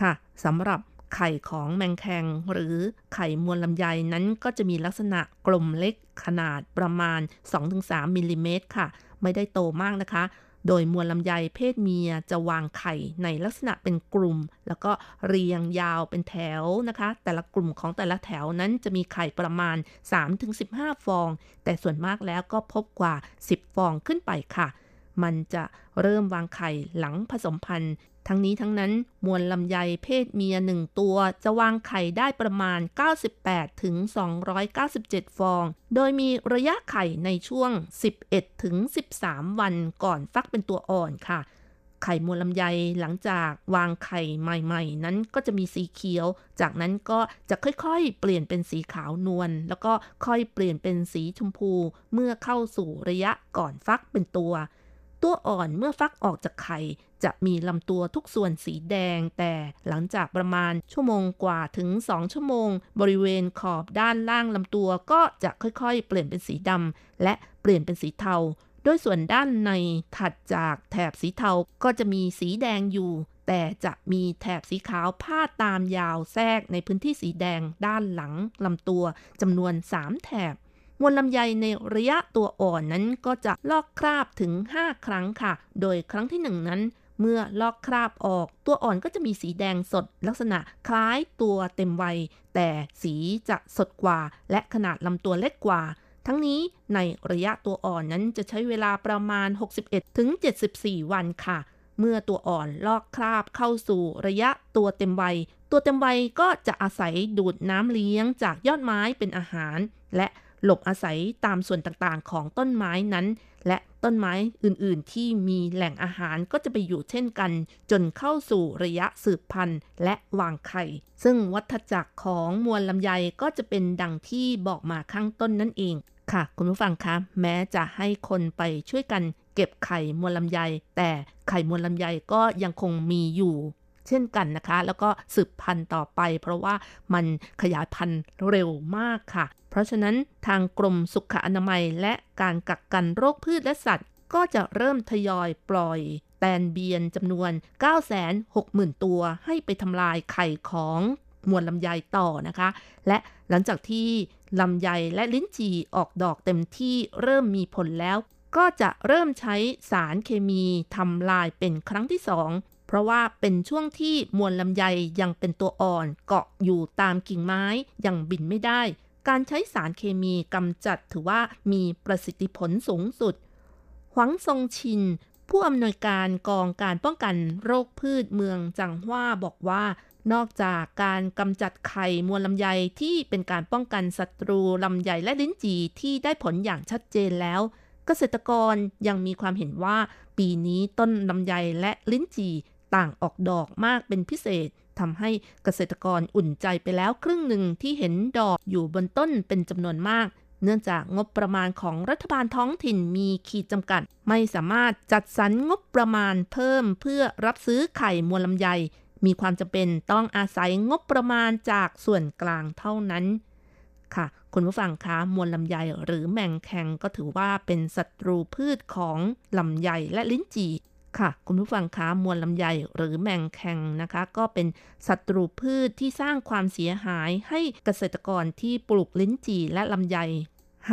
ค่ะสำหรับ ไข่ของแมงแคงหรือไข่มวลลำไยนั้นก็จะมีลักษณะกลมเล็กขนาดประมาณ 2-3มิลลิเมตรค่ะ ไม่ได้โตมากนะคะ โดยมวลลำไยเพศเมียจะวางไข่ในลักษณะเป็นกลุ่ม แล้วก็เรียงยาวเป็นแถวนะคะ แต่ละกลุ่มของแต่ละแถวนั้นจะมีไข่ประมาณ 3-15 ฟอง แต่ส่วนมากแล้วก็พบกว่า 10 ฟองขึ้นไปค่ะมันจะเริ่มวางไข่หลังผสมพันธุ์ ทั้งนี้ทั้งนั้นมวลลำไยเพศเมียหนึ่งตัว จะวางไข่ได้ประมาณ 98 ถึง 297 ฟอง โดยมีระยะไข่ในช่วง 11 ถึง 13 วันก่อนฟักเป็นตัวอ่อนค่ะ ไข่มวลลำไยหลังจากวางไข่ใหม่ๆ นั้นก็จะมีสีเขียว จากนั้นก็จะค่อยๆ เปลี่ยนเป็นสีขาวนวลแล้วก็ค่อยเปลี่ยนเป็นสีชมพู เมื่อเข้าสู่ระยะก่อนฟักเป็นตัว ตัวอ่อนเมื่อฟักออกจากไข่จะมีลำตัวทุกส่วนสีแดง แต่หลังจากประมาณชั่วโมงกว่าถึง 2 ชั่วโมง บริเวณขอบด้านล่างลำตัวก็จะค่อยๆ เปลี่ยนเป็นสีดำและเปลี่ยนเป็นสีเทา โดยส่วนด้านในถัดจากแถบสีเทาก็จะมีสีแดงอยู่ แต่จะมีแถบสีขาวพาดตามยาวแทรกในพื้นที่สีแดงด้านหลังลำตัวจำนวน 3 แถบ มวลลำไยในระยะตัวอ่อนนั้นก็จะลอกคราบถึง 5 ครั้งค่ะ โดยครั้งที่ 1 นั้น เมื่อลอกคราบออก ตัวอ่อนก็จะมีสีแดงสดลักษณะคล้ายตัวเต็มวัย แต่สีจะสดกว่า และขนาดลำตัวเล็กกว่าทั้งนี้ในระยะตัวอ่อนนั้นจะใช้เวลาประมาณ 61 ถึง 74 วันค่ะ เมื่อตัวอ่อนลอกคราบเข้าสู่ระยะตัวเต็มวัย ตัวเต็มวัยก็จะอาศัยดูดน้ำเลี้ยงจากยอดไม้เป็นอาหาร และ หลบอาศัยตามส่วนต่างๆ ของต้นไม้นั้น และต้นไม้อื่นๆ ที่มีแหล่งอาหารก็จะไปอยู่เช่นกัน จนเข้าสู่ระยะสืบพันธุ์และวางไข่ ซึ่งวัฏจักรของมวลลำไยก็จะเป็นดังที่บอกมาข้างต้นนั่นเองค่ะ คุณผู้ฟังคะแม้จะให้คนไปช่วยกันเก็บไข่มวลลำไย แต่ไข่มวลลำไยก็ยังคงมีอยู่ เช่นกันนะคะ แล้วก็สืบพันธุ์ต่อไป เพราะว่ามันขยายพันธุ์เร็วมากค่ะ เพราะฉะนั้นทางกรมสุขอนามัยและการกักกันโรคพืชและสัตว์ ก็จะเริ่มทยอยปล่อยแตนเบียนจำนวน 960,000 ตัวให้ไปทำลายไข่ของมวลลำไยต่อนะคะ และหลังจากที่ลำไยและลิ้นจี่ออกดอกเต็มที่เริ่มมีผลแล้ว ก็จะเริ่มใช้สารเคมีทำลายเป็นครั้งที่สอง ราะว่าเป็นช่วงที่มวลลำไยยังเป็นตัวอ่อนเกาะอยู่ตามกิ่งไม้ยังบินไม่ได้ การใช้สารเคมีกำจัดถือว่ามีประสิทธิผลสูงสุด หวังซงชิน ผู้อำนวยการกองการป้องกันโรคพืชเมืองจังหว้าบอกว่านอกจากการกำจัดไข่มวลลำไยที่เป็นการป้องกันศัตรูลำไยและลิ้นจี่ที่ได้ผลอย่างชัดเจนแล้ว เกษตรกรยังมีความเห็นว่า ปีนี้ต้นลำไยและลิ้นจี่ ต่างออกดอกมากเป็นพิเศษทำให้เกษตรกรอุ่นใจไปแล้วครึ่งหนึ่งที่เห็นดอกอยู่บนต้นเป็นจำนวนมาก เนื่องจากงบประมาณของรัฐบาลท้องถิ่นมีขีดจำกัด ไม่สามารถจัดสรรงบประมาณเพิ่มเพื่อรับซื้อไข่มวลลำไย มีความจำเป็นต้องอาศัยงบประมาณจากส่วนกลางเท่านั้นค่ะคุณผู้ฟังคะมวลลำไยหรือแมงแคงก็ถือว่าเป็นศัตรูพืชของลำไยและลิ้นจี่ ค่ะ คุณผู้ฟังคะมวลลำไยหรือแมงแคงนะคะ ก็เป็นศัตรูพืชที่สร้างความเสียหายให้เกษตรกรที่ปลูกลิ้นจี่และลำไย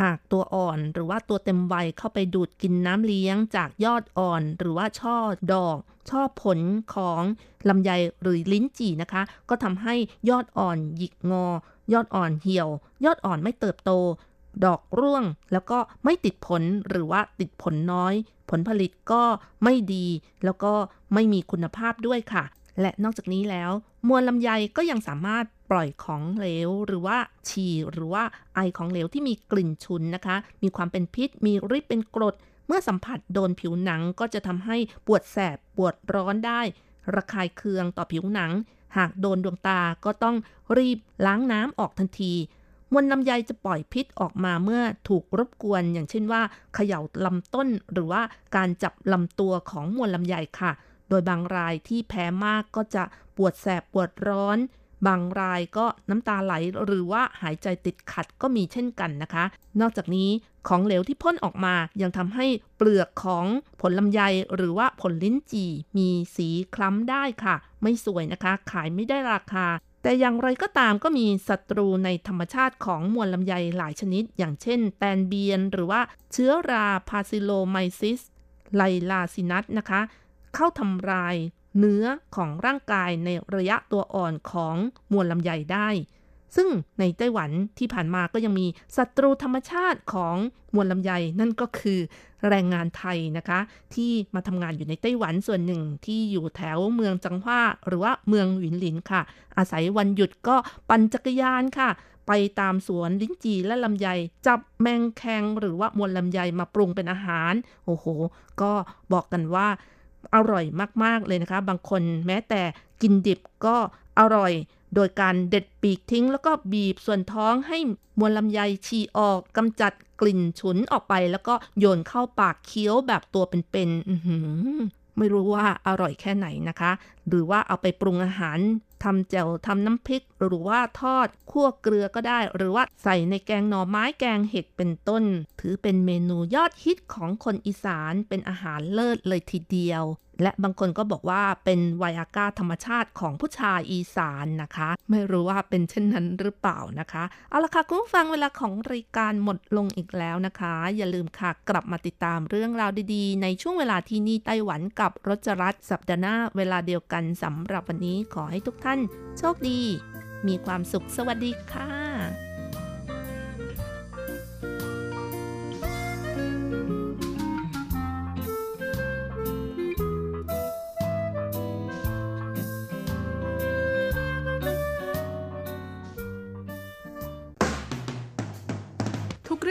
หากตัวอ่อนหรือว่าตัวเต็มวัยเข้าไปดูดกินน้ำเลี้ยงจากยอดอ่อน หรือว่าช่อดอก ช่อผลของลำไยหรือลิ้นจี่นะคะ ก็ทำให้ยอดอ่อนหยิกงอ ยอดอ่อนเหี่ยว ยอดอ่อนไม่เติบโต ดอกร่วงแล้วก็ไม่ติดผลหรือว่าติดผลน้อย ผลผลิตก็ไม่ดีแล้วก็ไม่มีคุณภาพด้วยค่ะ และนอกจากนี้แล้ว มวลลำไยก็ยังสามารถปล่อยของเหลวหรือว่าฉี่หรือว่าไอของเหลวที่มีกลิ่นฉุนนะคะ มีความเป็นพิษ มีฤทธิ์เป็นกรด เมื่อสัมผัสโดนผิวหนังก็จะทำให้ปวดแสบปวดร้อนได้ ระคายเคืองต่อผิวหนัง หากโดนดวงตาก็ต้องรีบล้างน้ำออกทันที มวลลำไยจะปล่อยพิษออกมาเมื่อถูกรบกวน อย่างเช่นว่าเขย่าลำต้นหรือว่าการจับลำตัวของมวลลำไยค่ะ โดยบางรายที่แพ้มากก็จะปวดแสบปวดร้อน บางรายก็น้ำตาไหลหรือว่าหายใจติดขัดก็มีเช่นกันนะคะ นอกจากนี้ของเหลวที่พ่นออกมายังทำให้เปลือกของผลลำไยหรือว่าผลลิ้นจี่มีสีคล้ำได้ค่ะ ไม่สวยนะคะ ขายไม่ได้ราคา แต่อย่างไรก็ตามก็มีศัตรูในธรรมชาติของมวลลำไยหลายชนิด อย่างเช่น แตนเบียน หรือว่าเชื้อราพาซิโลไมซิส ไลลาซินัสนะคะ เข้าทำลายเนื้อของร่างกายในระยะตัวอ่อนของมวลลำไยได้ ซึ่งในไต้หวันที่ผ่านมาก็ยังมีศัตรูธรรมชาติของมวลลำไยนั่นก็คือแรงงานไทยนะคะ ที่มาทำงานอยู่ในไต้หวันส่วนหนึ่งที่อยู่แถวเมืองจังหว้าหรือว่าเมืองหวินหลินค่ะ อาศัยวันหยุดก็ปั่นจักรยานค่ะ ไปตามสวนลิ้นจีและลำไย จับแมงแคงหรือว่ามวลลำไยมาปรุงเป็นอาหาร โอ้โห ก็บอกกันว่าอร่อยมาก ๆ เลยนะคะ บางคนแม้แต่กินดิบก็อร่อย โดยการเด็ดปีกทิ้งแล้วก็บีบส่วนท้องให้มวลลำไยฉี่ออกกำจัดกลิ่นฉุนออกไป แล้วก็โยนเข้าปากเคี้ยวแบบตัวเป็นๆไม่รู้ว่าอร่อยแค่ไหนนะคะ หรือว่าเอาไปปรุงอาหารทำแจ่วทำน้ำพริก หรือว่าทอดคั่วเกลือก็ได้ หรือว่าใส่ในแกงหน่อไม้แกงเห็ดเป็นต้น ถือเป็นเมนูยอดฮิตของคนอีสานเป็นอาหารเลิศเลยทีเดียว และบางคนก็บอกว่าเป็นไวอาก้าธรรมชาติของผู้ชายอีสานนะคะ ไม่รู้ว่าเป็นเช่นนั้นหรือเปล่านะคะ เอาละค่ะคุณผู้ฟังเวลาของรายการหมดลงอีกแล้วนะคะ อย่าลืมค่ะกลับมาติดตามเรื่องราวดีๆ ในช่วงเวลาที่นี่ไต้หวันกับรจรัสสัปดาห์หน้าเวลาเดียวกันสำหรับวันนี้ขอให้ทุกท่าน โชคดี มีความสุขสวัสดีค่ะ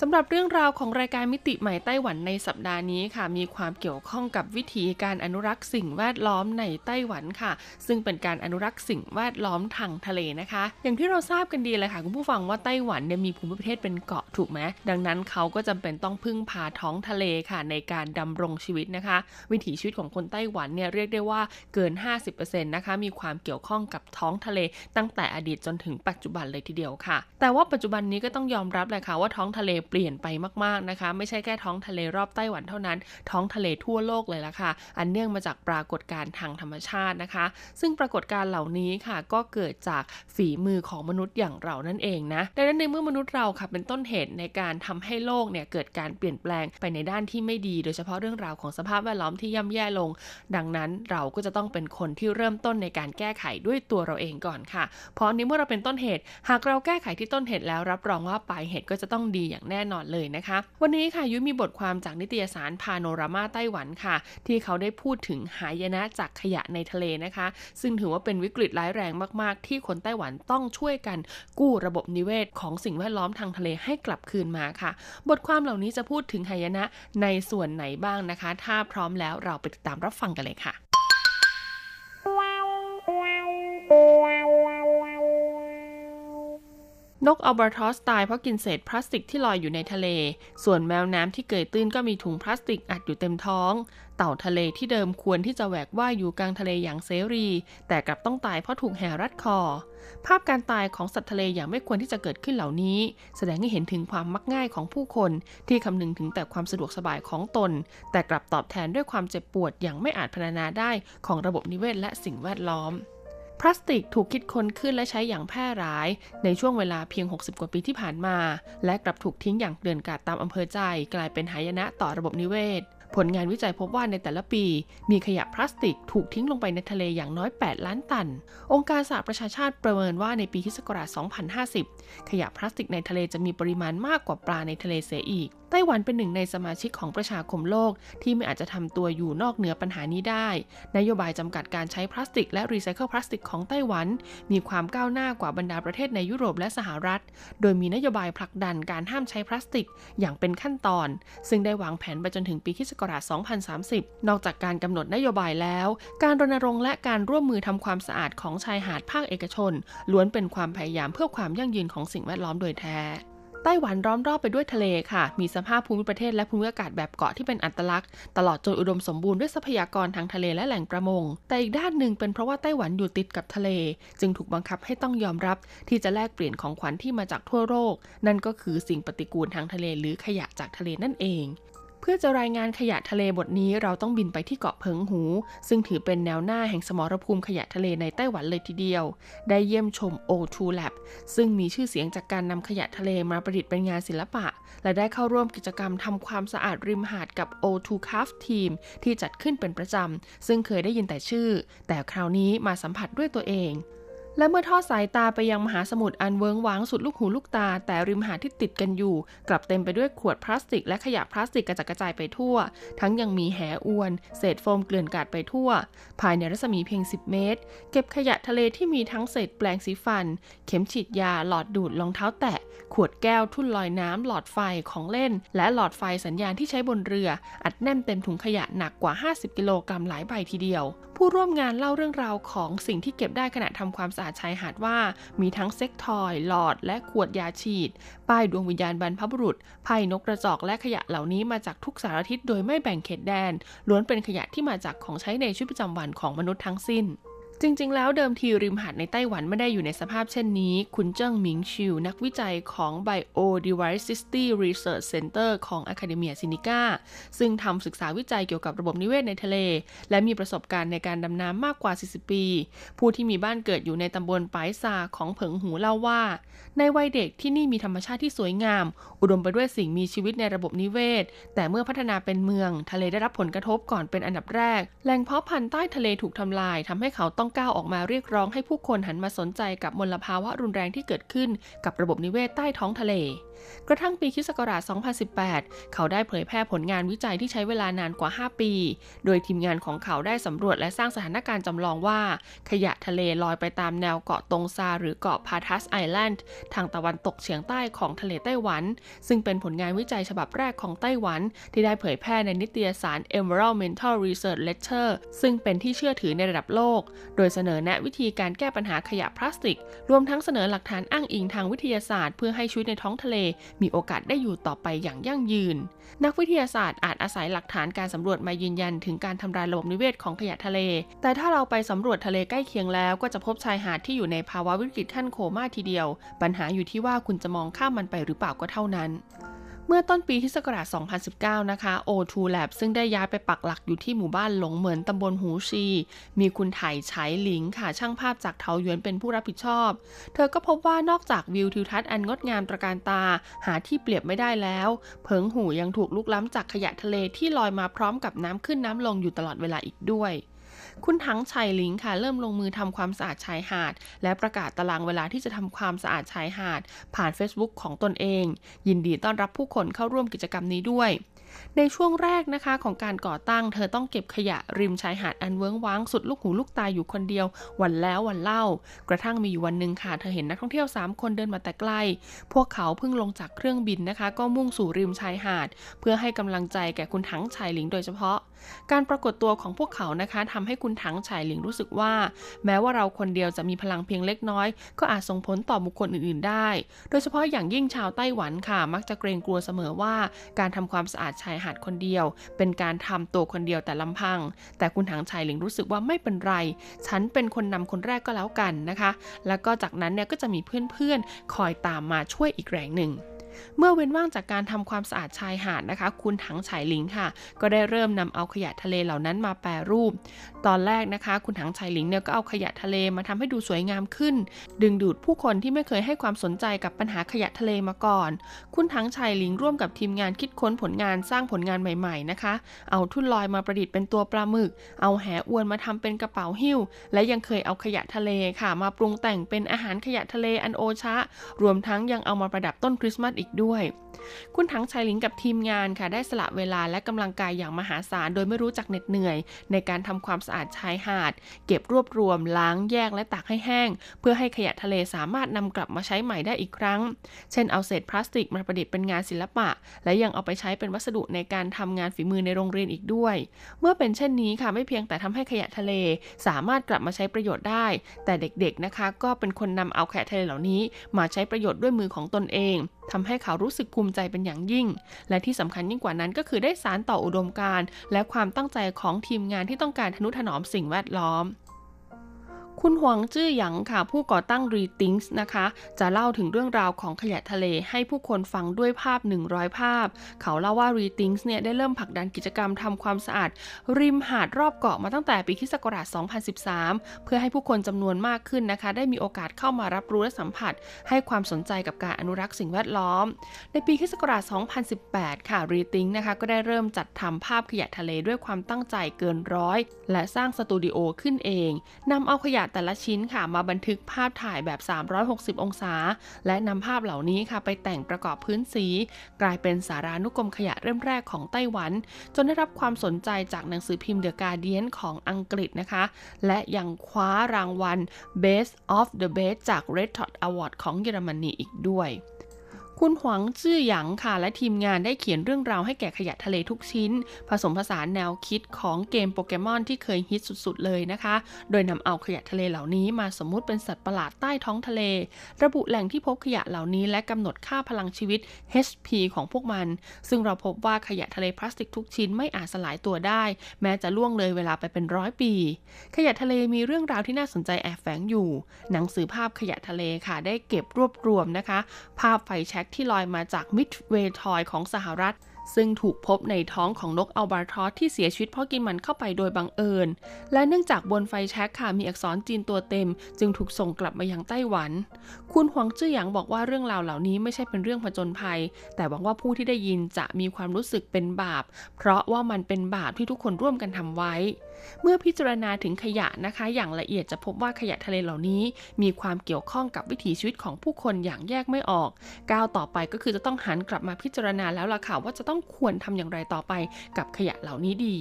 สำหรับเรื่องราวของรายการมิติใหม่ไต้หวันในสัปดาห์นี้ค่ะ มีความเกี่ยวข้องกับวิธีการอนุรักษ์สิ่งแวดล้อมในไต้หวันค่ะ ซึ่งเป็นการอนุรักษ์สิ่งแวดล้อมทางทะเลนะคะ อย่างที่เราทราบกันดีเลยค่ะ คุณผู้ฟังว่าไต้หวันเนี่ยมีภูมิประเทศเป็นเกาะถูกไหมดังนั้นเขาก็จำเป็นต้องพึ่งพาท้องทะเลค่ะ ในการดำรงชีวิตนะคะ วิถีชีวิตของคนไต้หวันเนี่ยเรียกได้ว่าเกิน 50%นะคะมีความเกี่ยวข้องกับท้องทะเล ตั้งแต่อดีตจนถึงปัจจุบันเลยทีเดียวค่ะ แต่ว่าปัจจุบันนี้ก็ต้องยอมรับเลยค่ะว่าท้องทะเลเปลี่ยนไปมากๆนะคะ ไม่ใช่แค่ท้องทะเลรอบไต้หวันเท่านั้น ท้องทะเลทั่วโลกเลยละค่ะ อันเนื่องมาจากปรากฏการณ์ทางธรรมชาตินะคะ ซึ่งปรากฏการณ์เหล่านี้ค่ะ ก็เกิดจากฝีมือของมนุษย์อย่างเรานั่นเองนะดังนั้นในเมื่อมนุษย์เราค่ะเป็นต้นเหตุในการทำให้โลกเนี่ยเกิดการเปลี่ยนแปลงไปในด้านที่ไม่ดี โดยเฉพาะเรื่องราวของสภาพแวดล้อมที่ย่ำแย่ลง ดังนั้นเราก็จะต้องเป็นคนที่เริ่มต้นในการแก้ไขด้วยตัวเราเองก่อนค่ะ เพราะในเมื่อเราเป็นต้นเหตุ หากเราแก้ไขที่ต้นเหตุแล้วรับรองว่าปลายเหตุก็จะต้องดีอย่างแน่นอนเลยนะคะ วันนี้ค่ะยุ้ยมีบทความจากนิตยสารพาโนรามาไต้หวันค่ะ ที่เขาได้พูดถึงหายนะจากขยะในทะเลนะคะ ซึ่งถือว่าเป็นวิกฤตร้ายแรงมาก ๆ ที่คนไต้หวันต้องช่วยกันกู้ระบบนิเวศของสิ่งแวดล้อมทางทะเลให้กลับคืนมาค่ะ บทความเหล่านี้จะพูดถึงหายนะในส่วนไหนบ้างนะคะ ถ้าพร้อมแล้วเราไปติดตามรับฟังกันเลยค่ะ นกอัลบาทอสตายเพราะกินเศษพลาสติกที่ลอยอยู่ในทะเล ส่วนแมวน้ำที่เกยตื้นก็มีถุงพลาสติกอัดอยู่เต็มท้อง เต่าทะเลที่เดิมควรที่จะแหวกว่ายอยู่กลางทะเลอย่างเสรี แต่กลับต้องตายเพราะถูกแห่รัดคอ ภาพการตายของสัตว์ทะเลอย่างไม่ควรที่จะเกิดขึ้นเหล่านี้ แสดงให้เห็นถึงความมักง่ายของผู้คน ที่คำนึงถึงแต่ความสะดวกสบายของตน แต่กลับตอบแทนด้วยความเจ็บปวดอย่างไม่อาจพรรณนาได้ของระบบนิเวศและสิ่งแวดล้อม พลาสติกถูกคิดค้นขึ้นและใช้อย่างแพร่หลาย ในช่วงเวลาเพียง 60 กว่าปีที่ผ่านมา และกลับถูกทิ้งอย่างเกลื่อนกาดตามอำเภอใจ กลายเป็นหายนะต่อระบบนิเวศ ผลงานวิจัยพบว่าในแต่ละปี มีขยะพลาสติกถูกทิ้งลงไปในทะเลอย่างน้อย 8 ล้านตัน องค์การสหประชาชาติประเมินว่าในปีคศ2050 ขยะพลาสติกในทะเลจะมีปริมาณมากกว่าปลาในทะเลเสียอีก ไต้หวันเป็นหนึ่งในสมาชิกของประชาคมโลก ที่ไม่อาจจะทำตัวอยู่นอกเหนือปัญหานี้ได้ นโยบายจำกัดการใช้พลาสติกและรีไซเคิลพลาสติกของไต้หวัน มีความก้าวหน้ากว่าบรรดาประเทศในยุโรปและสหรัฐ โดยมีนโยบายผลักดันการห้ามใช้พลาสติกอย่างเป็นขั้นตอน ซึ่งได้วางแผนไปจนถึงปีคศ2030 นอกจากการกำหนดนโยบายแล้ว การรณรงค์และการร่วมมือทำความสะอาดของชายหาดภาคเอกชน ล้วนเป็นความพยายามเพื่อความยั่งยืนของสิ่งแวดล้อมโดยแท้ ไต้หวันล้อมรอบไปด้วยทะเลค่ะ มีสภาพภูมิประเทศและภูมิอากาศแบบเกาะที่เป็นอัตลักษณ์ ตลอดจนอุดมสมบูรณ์ด้วยทรัพยากรทางทะเลและแหล่งประมง แต่อีกด้านหนึ่งเป็นเพราะว่าไต้หวันอยู่ติดกับทะเล จึงถูกบังคับให้ต้องยอมรับ ที่จะแลกเปลี่ยนของขวัญที่มาจากทั่วโลก นั่นก็คือสิ่งปฏิกูลทางทะเลหรือขยะจากทะเลนั่นเอง พื่อจะรายงานขยะทะเลบทนี้เราต้องบินไปที่เกาะเพิงหู ซึ่งถือเป็นแนวหน้าแห่งสมรภูมิขยะทะเลในไต้หวันเลยทีเดียว ได้เยี่ยมชม O2 Lab ซึ่งมีชื่อเสียงจากการนำขยะทะเลมาประดิษฐ์เป็นงานศิลปะ และได้เข้าร่วมกิจกรรมทำความสะอาดริมหาดกับ O2 Craft Team ที่จัดขึ้นเป็นประจำ ซึ่งเคยได้ยินแต่ชื่อ แต่คราวนี้มาสัมผัสด้วยตัวเอง และเมื่อทอดสายตาไปยังมหาสมุทรอันเวิงว้างสุดลูกหูลูกตา แต่ริมหาดที่ติดกันอยู่ กลับเต็มไปด้วยขวดพลาสติก และขยะพลาสติกกระจัดกระจายไปทั่ว ทั้งยังมีแหอวน เศษโฟมเกลื่อนกลาดไปทั่ว ภายในรัศมีเพียง 10 เมตร เก็บขยะทะเลที่มีทั้งเศษแปลงสีฟัน เข็มฉีดยาหลอดดูดรองเท้าแตะ ขวดแก้วทุ่นลอยน้ำหลอดไฟของเล่น และหลอดไฟสัญญาณที่ใช้บนเรือ อัดแน่นเต็มถุงขยะหนักกว่า 50 กิโลกรัมหลายใบทีเดียวผู้ร่วมงานเล่าเรื่องราวของสิ่งที่เก็บได้ขณะทำความสะอาดชายหาดว่า มีทั้งเซ็กทอย หลอด และขวดยาฉีด ป้ายดวงวิญญาณบรรพบุรุษไพ่นกกระจอกและขยะเหล่านี้มาจากทุกสารทิศโดยไม่แบ่งเขตแดน ล้วนเป็นขยะที่มาจากของใช้ในชีวิตประจำวันของมนุษย์ทั้งสิ้น จริงๆ แล้วเดิมทีริมหาดในไต้หวันไม่ได้อยู่ในสภาพเช่นนี้ คุณเจิ้งหมิงชิว นักวิจัยของ Biodiversity Research Center ของ Academia Sinica ซึ่งทำศึกษาวิจัยเกี่ยวกับระบบนิเวศในทะเล และมีประสบการณ์ในการดำน้ำมากกว่า 40 ปี ผู้ที่มีบ้านเกิดอยู่ในตำบลปายซาของเผิงหูเล่าว่า ในวัยเด็กที่นี่มีธรรมชาติที่สวยงาม อุดมไปด้วยสิ่งมีชีวิตในระบบนิเวศ แต่เมื่อพัฒนาเป็นเมือง ทะเลได้รับผลกระทบก่อนเป็นอันดับแรกแหล่งเพาะพันธุ์ใต้ทะเลถูกทำลายทำให้เขาต้องก้าวออกมาเรียกร้องให้ผู้คนหันมาสนใจกับมลภาวะรุนแรงที่เกิดขึ้นกับระบบนิเวศใต้ท้องทะเลกระทั่งปีคศ2018 เขาได้เผยแพร่ผลงานวิจัยที่ใช้เวลานานกว่า 5 ปี โดยทีมงานของเขาได้สำรวจและสร้างสถานการณ์จำลองว่า ขยะทะเลลอยไปตามแนวเกาะตงซาหรือเกาะพาทัสไอแลนด์ทางตะวันตกเฉียงใต้ของทะเลไต้หวัน ซึ่งเป็นผลงานวิจัยฉบับแรกของไต้หวัน ที่ได้เผยแพร่ในนิตยสาร Environmental Research Lecture ซึ่งเป็นที่เชื่อถือในระดับโลก โดยเสนอแนะวิธีการแก้ปัญหาขยะพลาสติก รวมทั้งเสนอหลักฐานอ้างอิงทางวิทยาศาสตร์ เพื่อให้ชีวิตในท้องทะเลมีโอกาสได้อยู่ต่อไปอย่างยั่งยืน นักวิทยาศาสตร์อาจอาศัยหลักฐานการสำรวจมายืนยันถึงการทำลายระบบนิเวศของขยะทะเล แต่ถ้าเราไปสำรวจทะเลใกล้เคียงแล้วก็จะพบชายหาดที่อยู่ในภาวะวิกฤตขั้นโคม่าทีเดียว ปัญหาอยู่ที่ว่าคุณจะมองข้ามมันไปหรือเปล่าก็เท่านั้น เมื่อต้นปีที่ศกราช 2019 นะคะ O2 Lab ซึ่งได้ย้ายไปปักหลักอยู่ที่หมู่บ้านหลงเหมือนตำบลหูชี มีคุณไถ่ไฉหลิงค่ะ ช่างภาพจากเทาหยวนเป็นผู้รับผิดชอบ เธอก็พบว่านอกจากวิวทิวทัศน์อันงดงามตระการตา หาที่เปรียบไม่ได้แล้ว เพิงหูยังถูกลุกล้ำจากขยะทะเลที่ลอยมาพร้อมกับน้ำขึ้นน้ำลงอยู่ตลอดเวลาอีกด้วย คุณทั้งชัยลิงค่ะ เริ่มลงมือทำความสะอาดชายหาด และประกาศตารางเวลาที่จะทำความสะอาดชายหาด ผ่าน Facebook ของตนเอง ยินดีต้อนรับผู้คนเข้าร่วมกิจกรรมนี้ด้วยในช่วงแรกนะคะของการก่อตั้ง เธอต้องเก็บขยะริมชายหาดอันเวิ้งว้างสุดลูกหูลูกตาอยู่คนเดียว วันแล้ววันเล่า กระทั่งมีอยู่วันหนึ่งค่ะ เธอเห็นนักท่องเที่ยว 3 คนเดินมาแต่ใกล พวกเขาเพิ่งลงจากเครื่องบินนะคะ ก็มุ่งสู่ริมชายหาด เพื่อให้กำลังใจแก่คุณทั้งชายหลิงโดยเฉพาะ การปรากฏตัวของพวกเขานะคะทำให้คุณทั้งชายหลิงรู้สึกว่า แม้ว่าเราคนเดียวจะมีพลังเพียงเล็กน้อย ก็อาจส่งผลต่อบุคคลอื่นๆ ได้ โดยเฉพาะอย่างยิ่งชาวไต้หวันค่ะ มักจะเกรงกลัวเสมอว่า การทำความสะอาดชายหาดคนเดียว เป็นการทำตัวคนเดียวแต่ลำพัง แต่คุณถังชายหลิงรู้สึกว่าไม่เป็นไร ฉันเป็นคนนำคนแรกก็แล้วกันนะคะ แล้วก็จากนั้นเนี่ยก็จะมีเพื่อนๆคอยตามมาช่วยอีกแรงหนึ่ง เมื่อเว้นว่างจากการทำความสะอาดชายหาดนะคะ คุณถังฉายหลิงค่ะ ก็ได้เริ่มนำเอาขยะทะเลเหล่านั้นมาแปรรูป ตอนแรกนะคะ คุณถังฉายหลิงเนี่ยก็เอาขยะทะเลมาทำให้ดูสวยงามขึ้น ดึงดูดผู้คนที่ไม่เคยให้ความสนใจกับปัญหาขยะทะเลมาก่อน คุณถังฉายหลิงร่วมกับทีมงานคิดค้นผลงานสร้างผลงานใหม่ๆนะคะ เอาทุ่นลอยมาประดิษฐ์เป็นตัวปลาหมึก เอาแหอวนมาทำเป็นกระเป๋าหิ้ว และยังเคยเอาขยะทะเลค่ะ มาปรุงแต่งเป็นอาหารขยะทะเลอันโอชะ รวมทั้งยังเอามาประดับต้นคริสต์มาสอีกด้วย คุณถังชัยลิงกับทีมงานค่ะได้สละเวลาและกำลังกายอย่างมหาศาลโดยไม่รู้จักเหน็ดเหนื่อย ในการทำความสะอาดชายหาด เก็บรวบรวม ล้างแยกและตากให้แห้ง เพื่อให้ขยะทะเลสามารถนำกลับมาใช้ใหม่ได้อีกครั้ง เช่นเอาเศษพลาสติกมาประดิษฐ์เป็นงานศิลปะ และยังเอาไปใช้เป็นวัสดุในการทำงานฝีมือในโรงเรียนอีกด้วย เมื่อเป็นเช่นนี้ค่ะไม่เพียงแต่ทำให้ขยะทะเล สามารถกลับมาใช้ประโยชน์ได้ แต่เด็กๆนะคะ ก็เป็นคนนำเอาขยะทะเลเหล่านี้ มาใช้ประโยชน์ด้วยมือของตนเอง ทำให้เขารู้สึกภูมิใจเป็นอย่างยิ่ง และที่สำคัญยิ่งกว่านั้นก็คือได้สารต่ออุดมการณ์ และความตั้งใจของทีมงานที่ต้องการทนุถนอมสิ่งแวดล้อม คุณหวังจื้อหยางค่ะ ผู้ก่อตั้ง r e t h i n k s นะคะ จะเล่าถึงเรื่องราวของขยะทะเลให้ผู้คนฟังด้วยภาพ 100 ภาพ เขาเล่าว่า r e t h i n k s เนี่ยได้เริ่มผลักดันกิจกรรมทำความสะอาด ริมหาดรอบเกาะมาตั้งแต่ปีคศ2013 เพื่อให้ผู้คนจำนวนมากขึ้นนะคะ ได้มีโอกาสเข้ามารับรู้และสัมผัส ให้ความสนใจกับการอนุรักษ์สิ่งแวดล้อม ในปีคศ2018 ค่ะ r e t h i n k นะคะก็ได้เริ่มจัดทำภาพขยะทะเลด้วยความตั้งใจเกินร้อยและสร้างสตูดิโอขึ้นเองนำเอาขยะแต่ละชิ้นค่ะมาบันทึกภาพถ่ายแบบ 360 องศา และนำภาพเหล่านี้ค่ะไปแต่งประกอบพื้นสี กลายเป็นสารานุกรมขยะเริ่มแรกของไต้หวัน จนได้รับความสนใจจากหนังสือพิมพ์ The Guardian ของอังกฤษนะคะ และยังคว้ารางวัล Best of the Best จาก Red Dot Award ของเยอรมนีอีกด้วย คุณหวังจื้อหยางค่ะ และทีมงานได้เขียนเรื่องราวให้แก่ขยะทะเลทุกชิ้น ผสมผสานแนวคิดของเกมโปเกมอนที่เคยฮิตสุดๆเลยนะคะ โดยนำเอาขยะทะเลเหล่านี้มาสมมุติเป็นสัตว์ประหลาดใต้ท้องทะเล ระบุแหล่งที่พบขยะเหล่านี้ และกำหนดค่าพลังชีวิต HP ของพวกมัน ซึ่งเราพบว่าขยะทะเลพลาสติกทุกชิ้นไม่อาจสลายตัวได้ แม้จะล่วงเลยเวลาไปเป็นร้อยปี ขยะทะเลมีเรื่องราวที่น่าสนใจแอบแฝงอยู่ หนังสือภาพขยะทะเลค่ะ ได้เก็บรวบรวมนะคะ ภาพไฟแช็กที่ลอยมาจากมิดเวย์ทอยของสหรัฐ ซึ่งถูกพบในท้องของนกอัลบาทรอสที่เสียชีวิตเพราะกินมันเข้าไปโดยบังเอิญ และเนื่องจากบนไฟแช็กค่ะมีอักษรจีนตัวเต็ม จึงถูกส่งกลับมายังไต้หวัน คุณหวังจื้อหยางบอกว่าเรื่องราวเหล่านี้ไม่ใช่เป็นเรื่องผจญภัย แต่หวังว่าผู้ที่ได้ยินจะมีความรู้สึกเป็นบาป เพราะว่ามันเป็นบาปที่ทุกคนร่วมกันทำไว้เมื่อพิจารณาถึงขยะนะคะ อย่างละเอียดจะพบว่าขยะทะเลเหล่านี้ มีความเกี่ยวข้องกับวิถีชีวิตของผู้คนอย่างแยกไม่ออก ก้าวต่อไปก็คือจะต้องหันกลับมาพิจารณาแล้วล่ะค่ะว่าจะต้องควรทำอย่างไรต่อไปกับขยะเหล่านี้ดี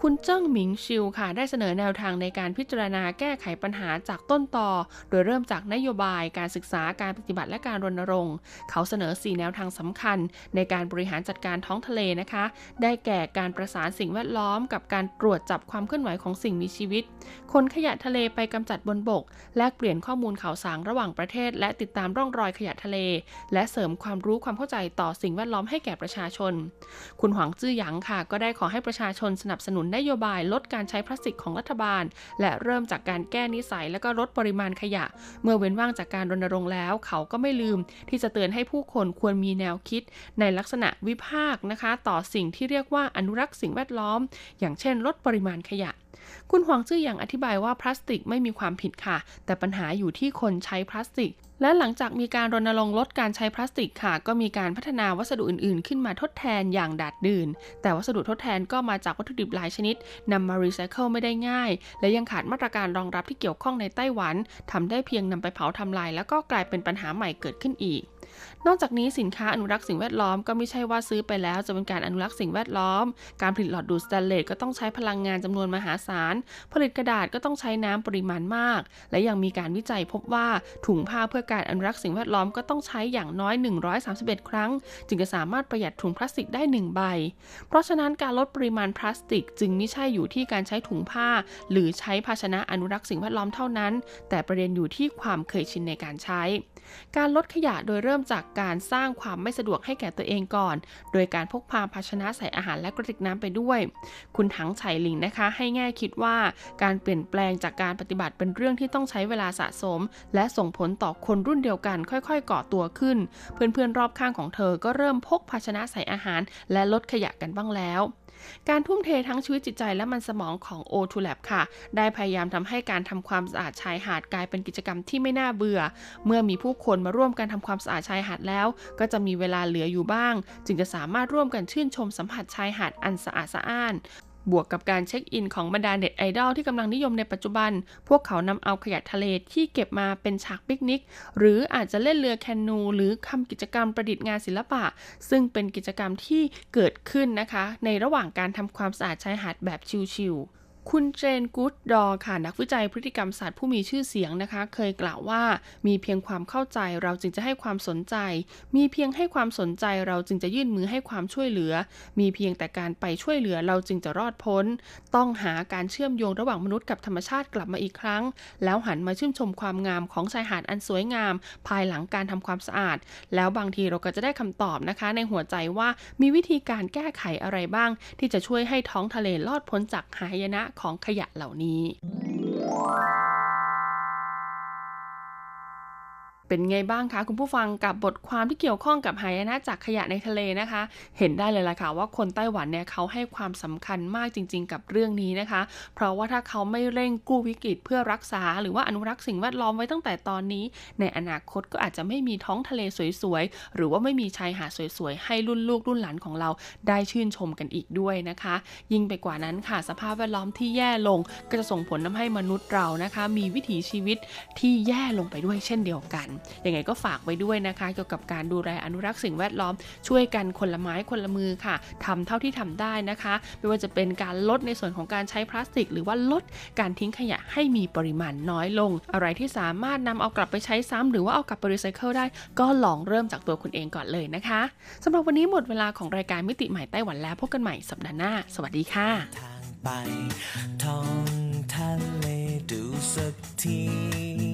คุณเจิ้งหมิงชิวค่ะได้เสนอแนวทางในการพิจารณาแก้ไขปัญหาจากต้นตอ โดยเริ่มจากนโยบายการศึกษาการปฏิบัติและการรณรงค์ เขาเสนอ 4 แนวทางสำคัญ ในการบริหารจัดการท้องทะเลนะคะ ได้แก่การประสานสิ่งแวดล้อม กับการตรวจจับความเคลื่อนไหวของสิ่งมีชีวิต คนขยะทะเลไปกำจัดบนบก แลกเปลี่ยนข้อมูลข่าวสารระหว่างประเทศ และติดตามร่องรอยขยะทะเล และเสริมความรู้ความเข้าใจต่อสิ่งแวดล้อมให้แก่ประชาชน คุณหวังจื้อหยางค่ะ ก็ได้ขอให้ประชาชนสนับสนุนนโยบายลดการใช้พลาสติกของรัฐบาล และเริ่มจากการแก้นิสัยและก็ลดปริมาณขยะ เมื่อเว้นว่างจากการรณรงค์แล้ว เขาก็ไม่ลืมที่จะเตือนให้ผู้คนควรมีแนวคิด ในลักษณะวิพากษ์นะคะ ต่อสิ่งที่เรียกว่าอนุรักษ์สิ่งแวดล้อม อย่างเช่น ลดปริมาณขยะ คุณหวังจื้ออย่างอธิบายว่าพลาสติกไม่มีความผิดค่ะ แต่ปัญหาอยู่ที่คนใช้พลาสติก และหลังจากมีการรณรงค์ลดการใช้พลาสติกค่ะ ก็มีการพัฒนาวัสดุอื่นๆ ขึ้นมาทดแทนอย่างดาดดื่น แต่วัสดุทดแทนก็มาจากวัตถุดิบหลายชนิดนำมารีไซเคิลไม่ได้ง่าย และยังขาดมาตรการรองรับที่เกี่ยวข้องในไต้หวันทำได้เพียงนำไปเผาทำลาย แล้วก็กลายเป็นปัญหาใหม่เกิดขึ้นอีก นอกจากนี้สินค้าอนุรักษ์สิ่งแวดล้อมก็ไม่ใช่ว่าซื้อไปแล้วจะเป็นการอนุรักษ์สิ่งแวดล้อม การผลิตหลอดดูดสแตนเลสก็ต้องใช้พลังงานจำนวนมหาศาล ผลิตกระดาษก็ต้องใช้น้ำปริมาณมาก และยังมีการวิจัยพบว่าถุงผ้าเพื่อการอนุรักษ์สิ่งแวดล้อมก็ต้องใช้อย่างน้อย 131 ครั้ง จึงจะสามารถประหยัดถุงพลาสติกได้ 1 ใบ เพราะฉะนั้นการลดปริมาณพลาสติก จึงไม่ใช่อยู่ที่การใช้ถุงผ้า หรือใช้ภาชนะอนุรักษ์สิ่งแวดล้อมเท่านั้น แต่ประเด็นอยู่ที่ความเคยชินในการใช้ การลดขยะโดยเริ่มจากการสร้างความไม่สะดวกให้แก่ตัวเองก่อน โดยการพกพาภาชนะใส่อาหารและกระติกน้ำไปด้วย คุณถังไฉหลิงนะคะ ให้แง่คิดว่าการเปลี่ยนแปลงจากการปฏิบัติเป็นเรื่องที่ต้องใช้เวลาสะสม และส่งผลต่อคนรุ่นเดียวกันค่อยๆ ก่อตัวขึ้น เพื่อนๆรอบข้างของเธอก็เริ่มพกภาชนะใส่อาหาร และลดขยะกันบ้างแล้ว การทุ่มเททั้งชีวิตจิตใจและมันสมองของ O2 Lab ค่ะ ได้พยายามทำให้การทำความสะอาดชายหาดกลายเป็นกิจกรรมที่ไม่น่าเบื่อ เมื่อมีผู้คนมาร่วมกันทำความสะอาดชายหาดแล้ว ก็จะมีเวลาเหลืออยู่บ้าง จึงจะสามารถร่วมกันชื่นชมสัมผัสชายหาดอันสะอาดสะอ้าน บวกกับการเช็คอินของบรรดาเน็ตไอดอลที่กำลังนิยมในปัจจุบัน พวกเขานำเอาขยะทะเลที่เก็บมาเป็นฉากปิกนิก หรืออาจจะเล่นเรือแคนู หรือทำกิจกรรมประดิษฐ์งานศิลปะ ซึ่งเป็นกิจกรรมที่เกิดขึ้นนะคะ ในระหว่างการทำความสะอาดชายหาดแบบชิวๆ คุณเจนกูดดอค่ะ นักวิจัยพฤติกรรมศาสตร์ผู้มีชื่อเสียงนะคะ เคยกล่าวว่ามีเพียงความเข้าใจเราจึงจะให้ความสนใจ มีเพียงให้ความสนใจเราจึงจะยื่นมือให้ความช่วยเหลือ มีเพียงแต่การไปช่วยเหลือเราจึงจะรอดพ้น ต้องหาการเชื่อมโยงระหว่างมนุษย์กับธรรมชาติกลับมาอีกครั้ง แล้วหันมาชื่นชมความงามของชายหาดอันสวยงาม ภายหลังการทำความสะอาด แล้วบางทีเราก็จะได้คำตอบนะคะ ในหัวใจว่ามีวิธีการแก้ไขอะไรบ้าง ที่จะช่วยให้ท้องทะเลลอดพ้นจากหายนะของขยะเหล่านี้ เป็นไงบ้างคะคุณผู้ฟังกับบทความที่เกี่ยวข้องกับหายนะจากขยะในทะเลนะคะ เห็นได้เลยล่ะค่ะว่าคนไต้หวันเนี่ยเขาให้ความสำคัญมากจริง ๆ กับเรื่องนี้นะคะ เพราะว่าถ้าเขาไม่เร่งกู้วิกฤตเพื่อรักษา หรือว่าอนุรักษ์สิ่งแวดล้อมไว้ตั้งแต่ตอนนี้ ในอนาคตก็อาจจะไม่มีท้องทะเลสวยๆหรือว่าไม่มีชายหาดสวยๆให้รุ่นลูกรุ่นหลานของเราได้ชื่นชมกันอีกด้วยนะคะ ยิ่งไปกว่านั้นค่ะสภาพแวดล้อมที่แย่ลงก็จะส่งผลทำให้มนุษย์เรานะคะ มีวิถีชีวิตที่แย่ลงไปด้วยเช่นเดียวกันยังไงก็ฝากไว้ด้วยนะคะ เกี่ยวกับการดูแลอนุรักษ์สิ่งแวดล้อมช่วยกันคนละไม้คนละมือค่ะทำเท่าที่ทำได้นะคะ ไม่ว่าจะเป็นการลดในส่วนของการใช้พลาสติก หรือว่าลดการทิ้งขยะให้มีปริมาณน้อยลง อะไรที่สามารถนำเอากลับไปใช้ซ้ำหรือว่าเอากลับไปรีไซเคิลได้ ก็ลองเริ่มจากตัวคุณเองก่อนเลยนะคะสำหรับวันนี้หมดเวลาของรายการมิติใหม่ไต้หวันแล้วพบกันใหม่สัปดาห์หน้า สวัสดีค่ะทางไปท่องทะเลดูสักที